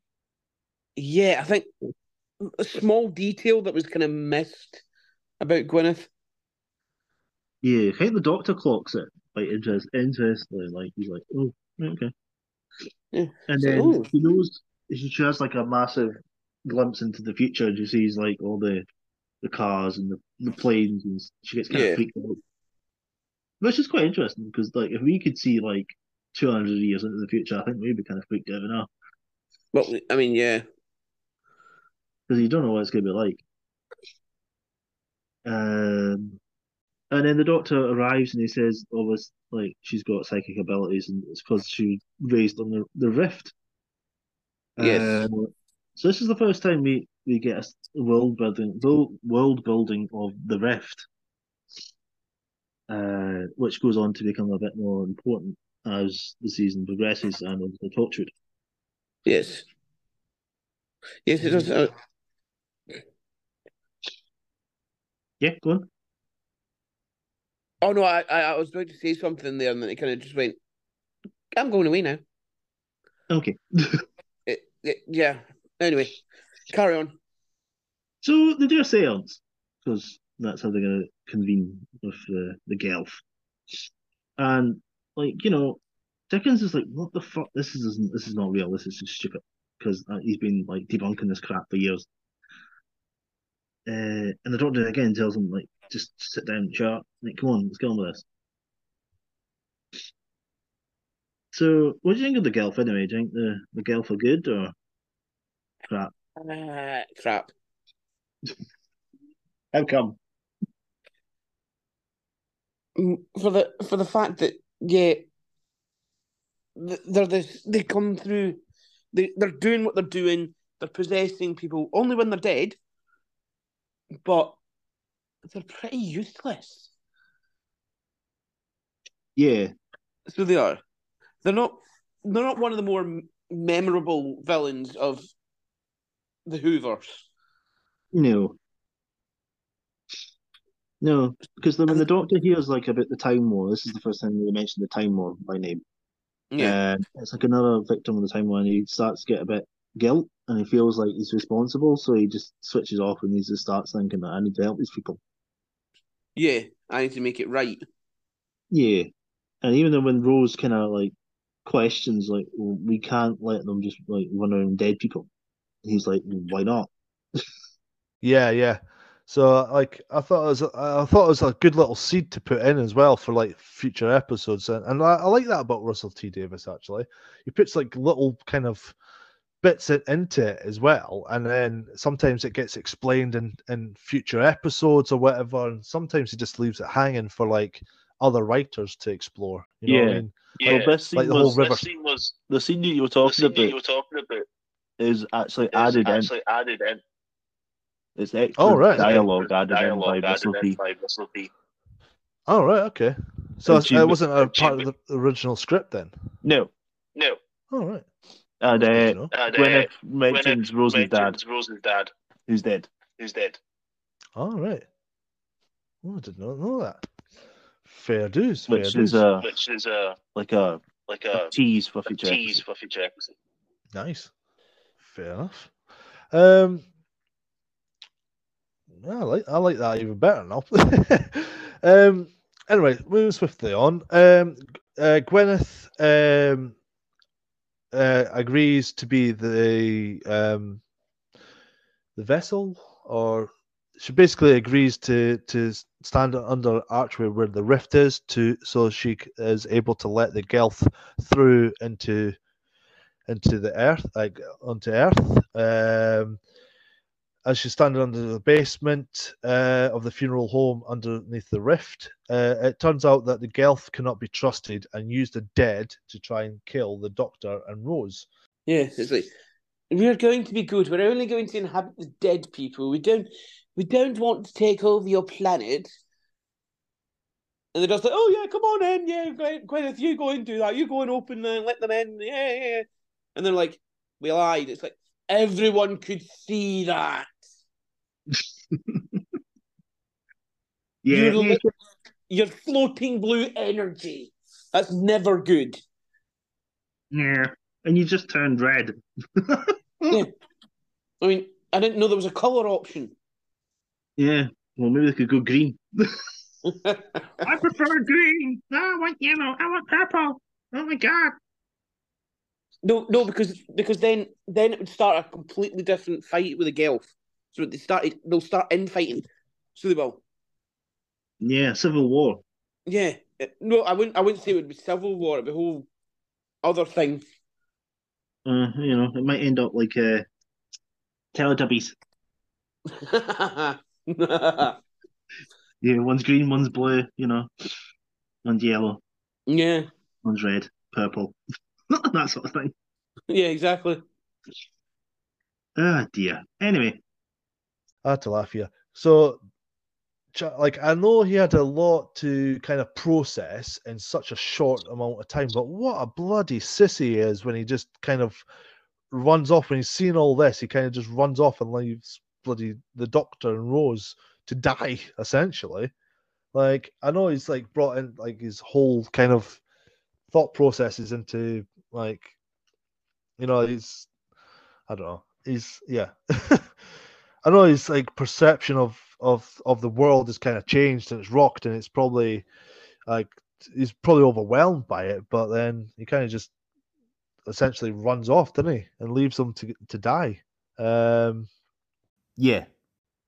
Yeah, I think a small detail that was kind of missed about Gwyneth. Yeah, I think the doctor clocks it like interest, interestingly. Like he's like, oh, okay. Yeah, And so, then oh. she knows she she has like a massive glimpse into the future. and She sees like all the the cars and the, the planes, and she gets kind Yeah. of freaked out. Which is quite interesting because like if we could see like two hundred years into the future, I think we'd be kind of freaked out enough Well, I mean, yeah, because you don't know what it's going to be like. Um, and then the doctor arrives and he says, "Oh, this like she's got psychic abilities, and it's because she was raised on the the rift." Yes. Uh, so this is the first time we we get a world building build, world building of the rift, uh, which goes on to become a bit more important as the season progresses and as the Torchwood. yes, yes, it does. Uh, Yeah, go on. oh no, I, I I was about to say something there, and then it kind of just went. I'm going away now. Okay. It, it, yeah. Anyway, carry on. So they do a seance because that's how they're going to convene with the the Gelth. And like you know, Dickens is like, "What the fuck? This is this is not real. This is just stupid." Because uh, he's been like debunking this crap for years. Uh, and the doctor again tells him like, "Just sit down, chat. Like, come on, let's get on with this." So, what do you think of the Gelth anyway? Do you think the the Gelth are good or crap? Uh, crap. How come? Mm, For the for the fact that yeah, th- they're this they come through, they they're doing what they're doing. They're possessing people only when they're dead, but they're pretty useless. Yeah, So they are. They're not. They're not one of the more memorable villains of the Hoovers. No. No, because then when the doctor hears like about the Time War, this is the first time they mentioned the Time War by name. Yeah, Uh, it's like another victim of the Time War, and he starts to get a bit guilt, and he feels like he's responsible, so he just switches off and he just starts thinking that I need to help these people. yeah. I need to make it right. Yeah, and even though when Rose kind of like questions, like we can't let them just like run around dead people, he's like, why not? yeah, yeah. So like I thought it was I thought it was a good little seed to put in as well for like future episodes, and, and I, I like that about Russell T Davies actually. He puts like little kind of bits it into it as well, and then sometimes it gets explained in in future episodes or whatever, and sometimes he just leaves it hanging for like other writers to explore. You know what I Yeah. mean? Well, this scene Like the whole river. This scene was the scene that you were the talking scene about that you were talking about is actually is added in. actually added in. It's extra Oh, right. dialogue added Dialogue in by added Russell T. T. Oh right, okay. So And it's- it wasn't a part of the original script then. No, No, Oh right. and That's good uh, to know. and uh, Gwyneth Gwyneth mentions Rose's dad, mentions Rose's dad, who's dead. who's dead. All right. Oh, I did not know that. Fair dues. Fair Which dues. is uh, which is a like a, like a a, tease for a future tease episodes. for future episodes. Nice. Fair enough. Um, I like I like that even better now. um, anyway, moving swiftly on. Um, uh, Gwyneth um, uh, agrees to be the um, the vessel, or she basically agrees to to stand under archway where the rift is, to so she is able to let the Gelth through into into the earth, like onto earth. Um, as she's standing under the basement uh, of the funeral home underneath the rift, uh, it turns out that the Gelth cannot be trusted and use the dead to try and kill the Doctor and Rose. Yeah, it's like we're going to be good. We're only going to inhabit the dead people. We don't we don't want to take over your planet. And they're just like, oh yeah, come on in, yeah, Gwyneth, you go and do that. You go and open and let them in, yeah, yeah. Yeah." And they're like, we lied. It's like everyone could see that. Yeah, You're, you're floating blue energy. That's never good. yeah. And you just turned red. Yeah. I mean, I didn't know there was a colour option. Yeah. Well, maybe they could go green. I prefer green. No, I want yellow. I want purple. Oh my god. No, no, because because then then it would start a completely different fight with the Gelth. So they started, they'll start infighting. So they will. Yeah, civil war. Yeah. No, I wouldn't. I wouldn't say it would be civil war. It'd be a whole other thing. Uh, you know, it might end up like uh, Teletubbies. Yeah, one's green, one's blue. You know, one's yellow, yeah. one's red, purple, that sort of thing. Yeah. Exactly. Ah, dear. Anyway, I had to laugh here. So, like, I know he had a lot to kind of process in such a short amount of time, but what a bloody sissy he is when he just kind of runs off. When he's seen all this, he kind of just runs off and leaves bloody the doctor and Rose to die, essentially. Like, I know he's like brought in like his whole kind of thought processes into like, you know, he's, I don't know, he's, yeah. I know his like perception of of of the world has kind of changed and it's rocked and it's probably like he's probably overwhelmed by it, but then he kind of just essentially runs off, doesn't he, and leaves them to to die. Um, Yeah.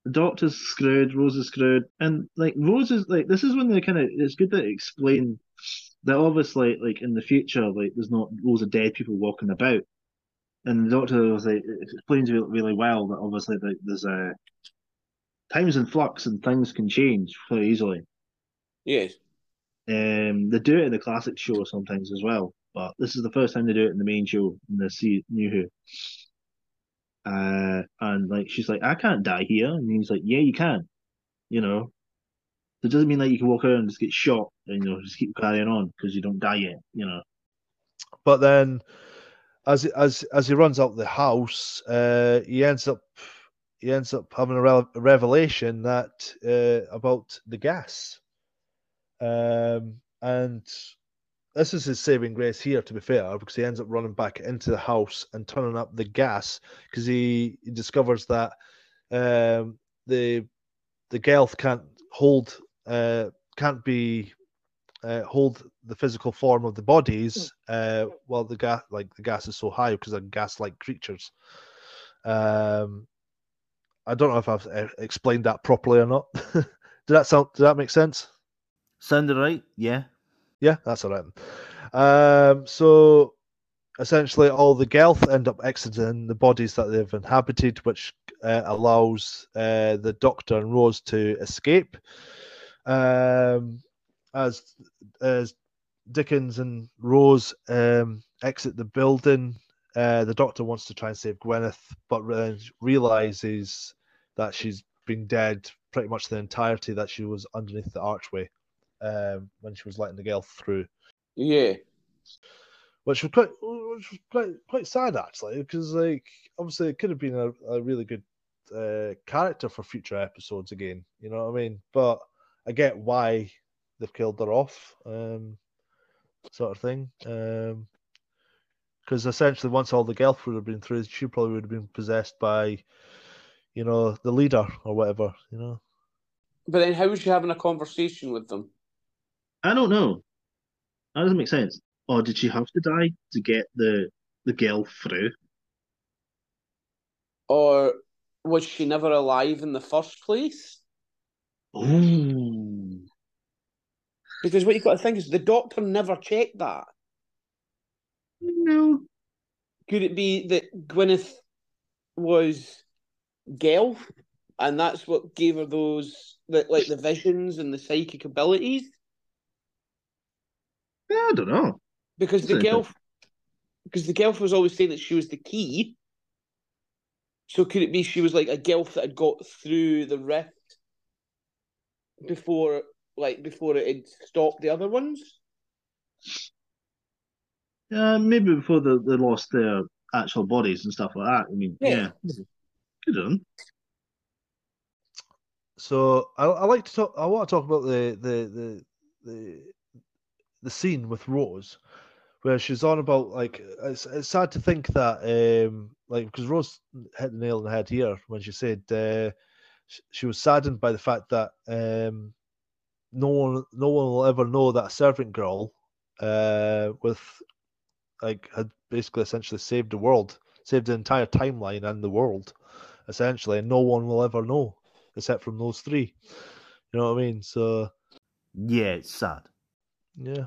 the doctor's screwed, Rose is screwed, and like Rose is like this is when they kind of it's good to explain that obviously like in the future like there's not loads of dead people walking about, and the doctor was like it explains it really well that obviously like, there's a times in flux and things can change quite easily. Yes. Um, they do it in the classic show sometimes as well, but this is the first time they do it in the main show in the C New Who. Uh, and like she's like, I can't die here, and he's like, Yeah, you can. You know, it doesn't mean that you can walk around and just get shot and you know just keep carrying on because you don't die yet. You know. but then as as as he runs out the house, uh, he ends up he ends up having a, re- revelation that uh, about the gas, um, and this is his saving grace here. To be fair, because he ends up running back into the house and turning up the gas because he, he discovers that um, the the Gelth can't hold uh, can't be uh, hold the physical form of the bodies uh, while the gas like the gas is so high because they're gas like creatures um, I don't know if I've uh, explained that properly or not. did that sound? Did that make sense? Sounded right? Yeah. Yeah, that's all right. Um, so essentially, all the Gelth end up exiting the bodies that they've inhabited, which uh, allows uh, the Doctor and Rose to escape. Um, as as Dickens and Rose um, exit the building, uh, the Doctor wants to try and save Gwyneth, but re- realizes that she's been dead pretty much the entirety that she was underneath the archway um, when she was letting the girl through Yeah. which was quite which was quite quite sad actually because like obviously it could have been a, a really good uh, character for future episodes again you know what i mean but i get why they've killed her off um sort of thing um because essentially once all the Gelth would have been through she probably would have been possessed by you know the leader or whatever you know But then how was she having a conversation with them? I don't know. That doesn't make sense. Or did she have to die to get the the girl through? Or was she never alive in the first place? Because what you've got to think is the doctor never checked that. no. Could it be that Gwyneth was Gelth and that's what gave her those the, like the visions and the psychic abilities? Yeah, I don't know. Because the Gelth because the Gelth was always saying that she was the key. So could it be she was like a Gelth that had got through the rift before like before it had stopped the other ones? Uh, maybe before they, they lost their actual bodies and stuff like that. I mean, Yeah. yeah, good on. So I, I like to talk. I want to talk about the the the the, the scene with Rose, where she's on about like it's, it's sad to think that um like because Rose hit the nail on the head here when she said uh, sh- she was saddened by the fact that um no one no one will ever know that a servant girl uh with like had basically essentially saved the world, saved the entire timeline and the world, essentially, and no one will ever know except from those three. You know what I mean? So Yeah, it's sad. yeah.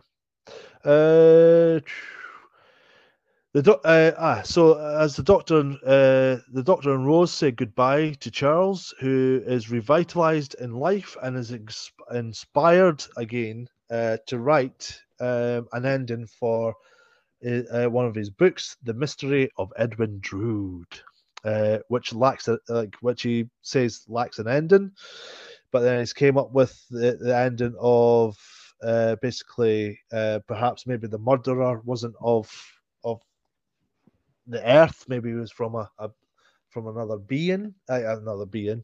Uh, the doc- uh, ah, so as the doctor and uh, the doctor and Rose say goodbye to Charles, who is revitalized in life and is ex- inspired again uh, to write um, an ending for uh, uh, one of his books, "The Mystery of Edwin Drood," uh, which lacks a, like which he says lacks an ending, but then he's came up with the, the ending of uh, basically uh, perhaps maybe the murderer wasn't of the earth, maybe he was from a, a from another being, uh, another being,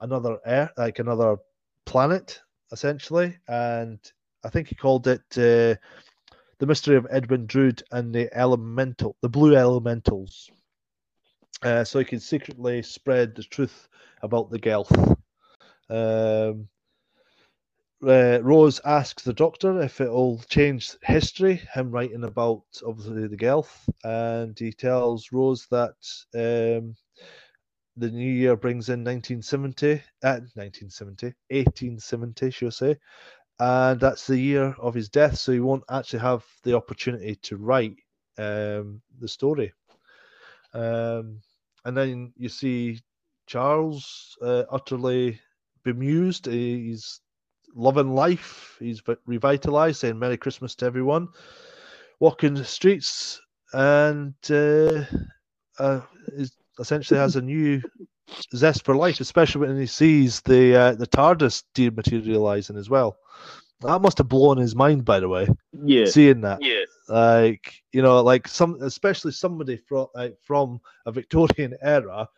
another earth, like another planet, essentially, and I think he called it. Uh, the mystery of Edwin Drood and the elemental, the blue elementals. Uh, so he can secretly spread the truth about the Gelth. Um, uh, Rose asks the doctor if it'll change history, him writing about obviously the Gelth, and he tells Rose that um, the new year brings in 1970, uh, 1970, 1870, she'll say, and that's the year of his death, so he won't actually have the opportunity to write um, the story. Um, and then you see Charles uh, utterly bemused. He's loving life. He's revitalized, saying "Merry Christmas" to everyone. Walking the streets, and uh, uh, is essentially has a new zest for life, especially when he sees the uh, the TARDIS dematerializing as well. That must have blown his mind, by the way, Yeah, seeing that Yeah. like you know like some especially somebody from like from a victorian era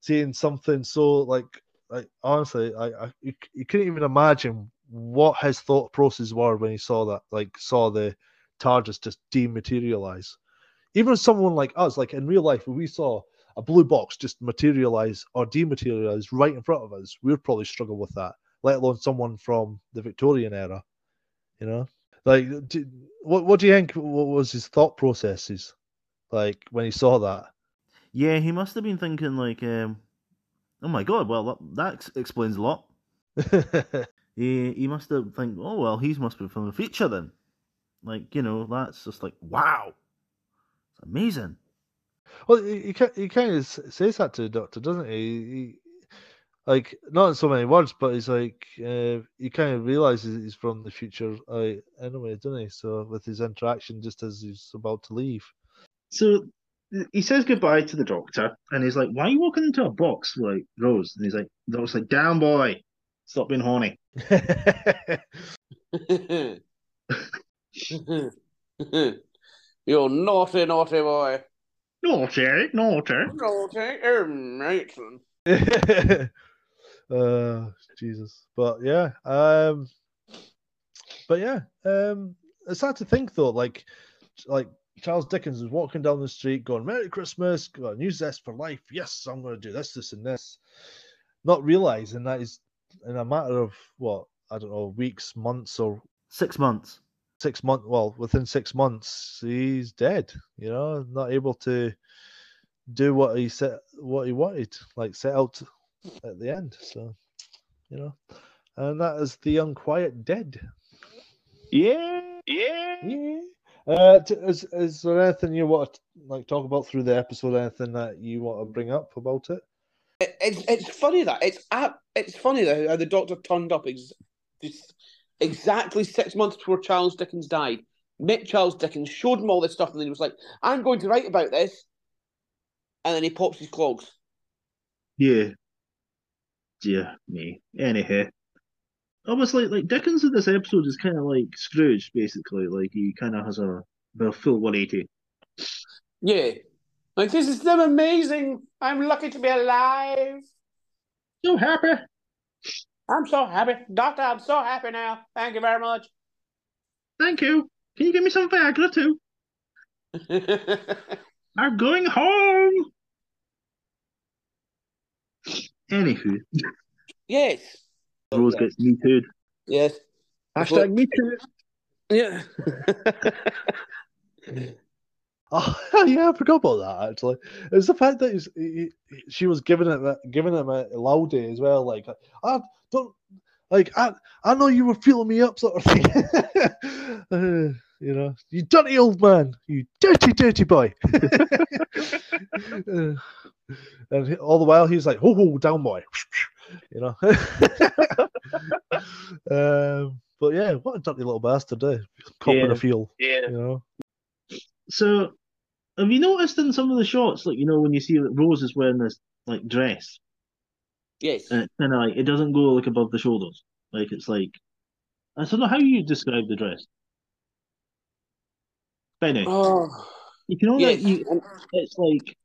seeing something so like like honestly i, I you, you couldn't even imagine what his thought process were when he saw that like saw the tardis just dematerialize even someone like us like in real life when we saw a blue box just materialize or dematerialize right in front of us we'd probably struggle with that let alone someone from the victorian era you know like, do, what what do you think? What was his thought processes like when he saw that? Yeah, he must have been thinking like, um, Oh my god! Well, that, that explains a lot. He he must have think. Oh well, he must be from the future then. Like you know, that's just like wow, it's amazing. well, he, he, he kind of says that to the doctor, doesn't he? he like not in so many words, but he's like uh, he kind of realizes he's from the future uh, anyway, doesn't he? So with his interaction, just as he's about to leave. So he says goodbye to the doctor, and he's like, "Why are you walking into a box like Rose?" And he's like, "The doctor's like, down boy, stop being horny." you naughty, naughty boy. Naughty, naughty. Naughty, oh, matron. uh, Jesus, but yeah, um, but yeah, um, it's hard to think though. Like, like Charles Dickens was walking down the street, going "Merry Christmas, got a new zest for life." Yes, I'm going to do this, this, and this. Not realizing that is in a matter of what I don't know, weeks, months, or Six months. six months. Well, within six months, he's dead. You know, not able to do what he set, what he wanted, like set out at the end. So, you know, and that is the unquiet dead. Yeah, yeah. Yeah. Uh, t- is is there anything you want to like talk about through the episode? Anything that you want to bring up about it? It, it's it's funny that it's it's funny that how the doctor turned up ex- exactly six months before Charles Dickens died. Met Charles Dickens, showed him all this stuff, and then he was like, "I'm going to write about this," and then he pops his clogs. Yeah. Dear me. Anyhow. Almost like like Dickens in this episode is kind of like Scrooge, basically. Like he kind of has a, a full 180. Yeah, like this is so amazing. I'm lucky to be alive. So happy. I'm so happy, Doctor. I'm so happy now. Thank you very much. Thank you. Can you give me some Viagra too? I'm going home. Anywho, yes. Rose gets me too. Yes. Hashtag me too. Yeah. Oh yeah, I forgot about that. Actually, it's the fact that he's, he, he- she was giving it giving him a loudy as well. Like, I don't like I I know you were feeling me up, sort of thing. Uh, you know, you dirty old man, you dirty dirty boy. Uh, and all the while he's like, "Oh, oh down boy," you know. um, but yeah, what a dirty little bastard, eh? Copping Yeah. a feel, Yeah. you know. So, have you noticed in some of the shots, like you know, when you see that Rose is wearing this like dress, yes. and of like it doesn't go like above the shoulders, like it's like I don't know how you describe the dress. Benny, Oh. you can only Yes. you, it's like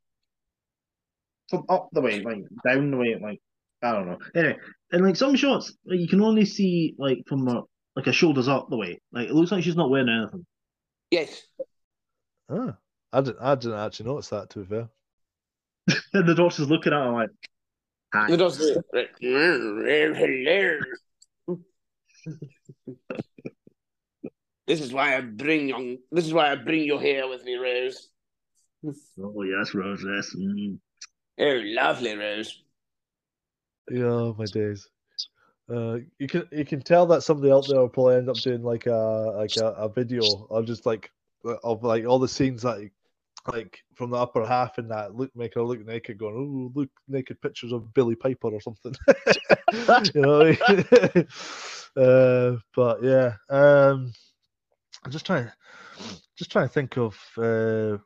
from up the way, like down the way, like I don't know. Anyway, and like some shots, like, you can only see like from a, like a shoulders up the way. Like it looks like she's not wearing anything. Yes. Ah, I didn't. I didn't actually notice that. To be fair. And the doctor's looking at her like, It "Hi." does. Hello. this is why I bring young. This is why I bring you here with me, Rose. Oh yes, Rose. Yes. Mm. Oh, lovely, Rose. Yeah, my days. Uh, you can you can tell that somebody out there will probably end up doing like a like a, a video of just like of like all the scenes that like from the upper half and that look make her look naked, going oh look naked pictures of Billie Piper or something. you know. uh, but yeah, um, I'm just trying, just trying to think of uh,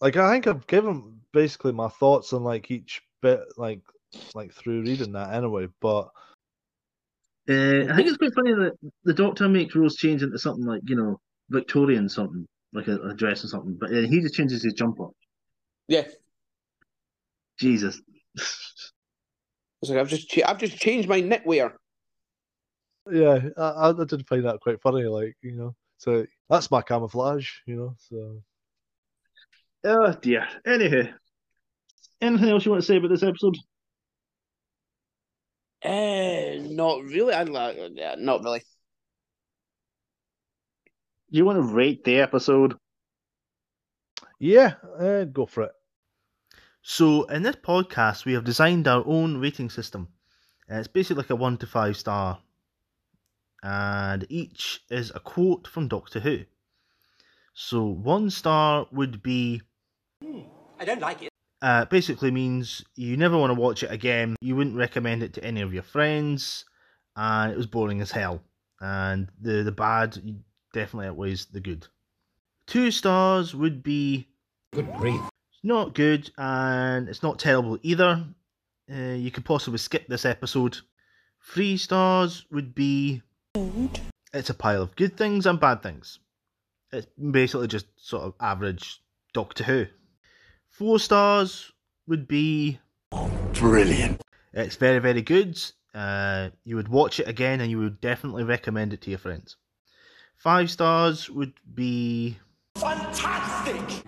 like I think I've given basically my thoughts on like each bit like like through reading that anyway. But Uh, I think it's quite funny that the Doctor makes Rose change into something like you know Victorian something, like a, a dress or something, but then he just changes his jumper. Yeah. Jesus. It's like I've just cha- I've just changed my knitwear. yeah, I, I did find that quite funny. Like you know, so that's my camouflage. You know, so Oh dear. Anyhow, anything else you want to say about this episode? Eh, not really. I'd like, yeah, not really. Do you want to rate the episode? yeah, uh, go for it. So, in this podcast, we have designed our own rating system. It's basically like a one to five star, and each is a quote from Doctor Who. So, one star would be I don't like it. uh, basically means you never want to watch it again. You wouldn't recommend it to any of your friends, and it was boring as hell. And the the bad definitely outweighs the good. Two stars would be Good grief. It's not good, and it's not terrible either. Uh, you could possibly skip this episode. Three stars would be good. it's a pile of good things and bad things. It's basically just sort of average Doctor Who. Four stars would be Brilliant. it's very, very good. Uh, you would watch it again and you would definitely recommend it to your friends. Five stars would be Fantastic.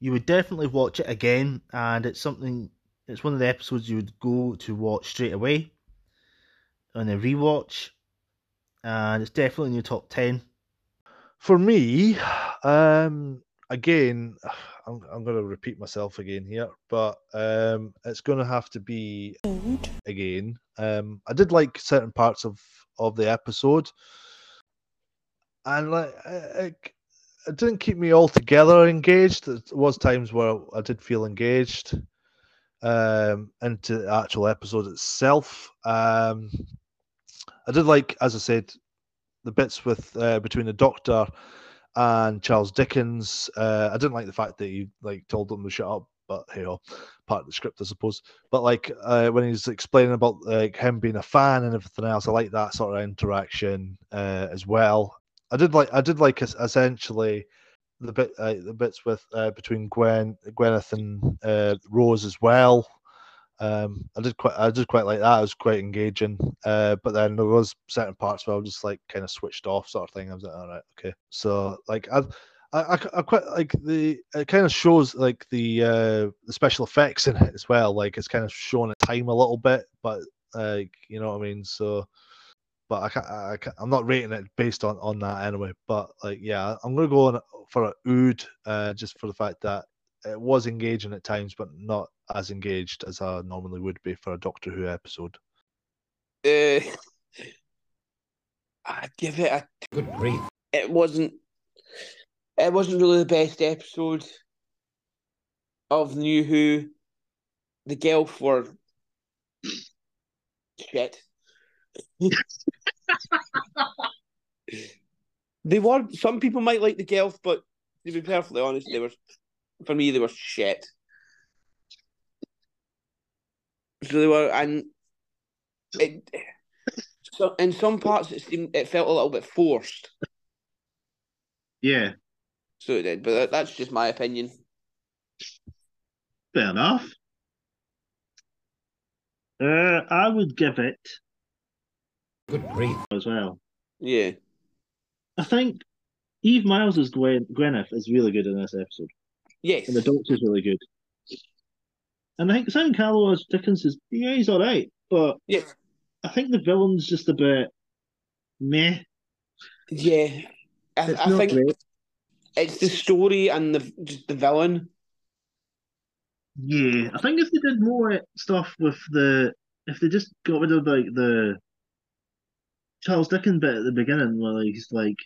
you would definitely watch it again, and it's something. It's one of the episodes you would go to watch straight away on a rewatch, and it's definitely in your top ten. For me, um, again, I'm, I'm going to repeat myself again here, but um, it's going to have to be again. Um, I did like certain parts of of the episode, and like it, it didn't keep me altogether engaged. There was times where I did feel engaged um, into the actual episode itself. Um, I did like, as I said, the bits with uh, between the Doctor and Charles Dickens. Uh, I didn't like the fact that he like told them to shut up, but hey, oh, part of the script, I suppose. But like uh, when he's explaining about like him being a fan and everything else, I like that sort of interaction uh, as well. I did like I did like essentially the bit uh, the bits with uh, between Gwen Gwyneth and uh, Rose as well. Um, I did quite I did quite like that. It was quite engaging. Uh, but then there was certain parts where I was just like kind of switched off, sort of thing. I was like, all right, okay. So like I. I, I, I quite like the it kind of shows like the uh the special effects in it as well like it's kind of showing at time a little bit but like you know what I mean so but I can't, I can't I'm not rating it based on on that anyway but like yeah I'm gonna go on for a ood uh just for the fact that it was engaging at times but not as engaged as I normally would be for a Doctor Who episode Uh, I'd give it a. Good grief. It wasn't. It wasn't really the best episode of New Who. The Gelth were shit. they were. Some people might like the Gelth, but to be perfectly honest, they were. For me, they were shit. So they were, and it. So in some parts, it seemed it felt a little bit forced. Yeah, So it did, but that, that's just my opinion. fair enough. Uh, I would give it Good grief. as well. Yeah, I think Eve Miles as Gwen Gwyneth is really good in this episode, yes, and the Doctor's really good. And I think Sam Callow as Dickens is yeah, he's all right, but yeah, I think the villain's just a bit meh. yeah. I, It's I not think great. it's the story and the just the villain. Yeah, I think if they did more stuff with the, if they just got rid of like the Charles Dickens bit at the beginning, where he's like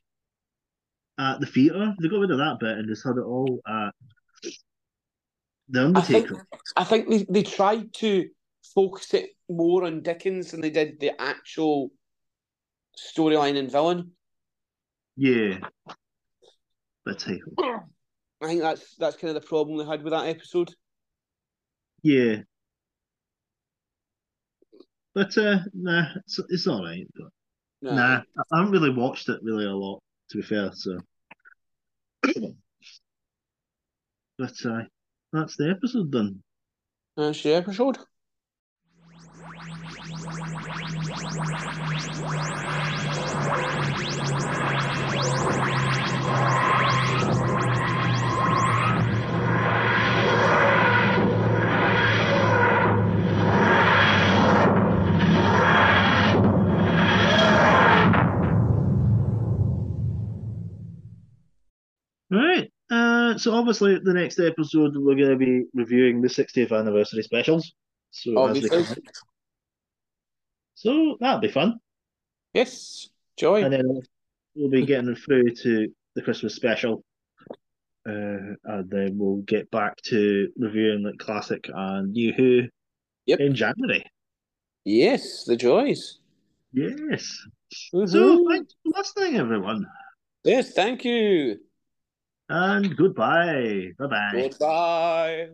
at the theatre, they got rid of that bit and just had it all at the I think Undertaker. I think they, they tried to focus it more on Dickens than they did the actual storyline and villain. Yeah, but I think that's that's kind of the problem they had with that episode. yeah. But uh, nah, it's, it's all right. But No. nah, I I haven't really watched it really a lot, to be fair. So, but uh, that's the episode done. That's the episode. So obviously the next episode we're going to be reviewing the 60th anniversary specials. So as they come Obviously. so that'll be fun, Yes. Joy. and then we'll be getting through to the Christmas special, uh, and then we'll get back to reviewing like classic and New Who Yep. in January. Yes, the joys. Yes. So Mhm. thanks for listening, everyone, Yes, thank you. And goodbye. Bye bye. Goodbye.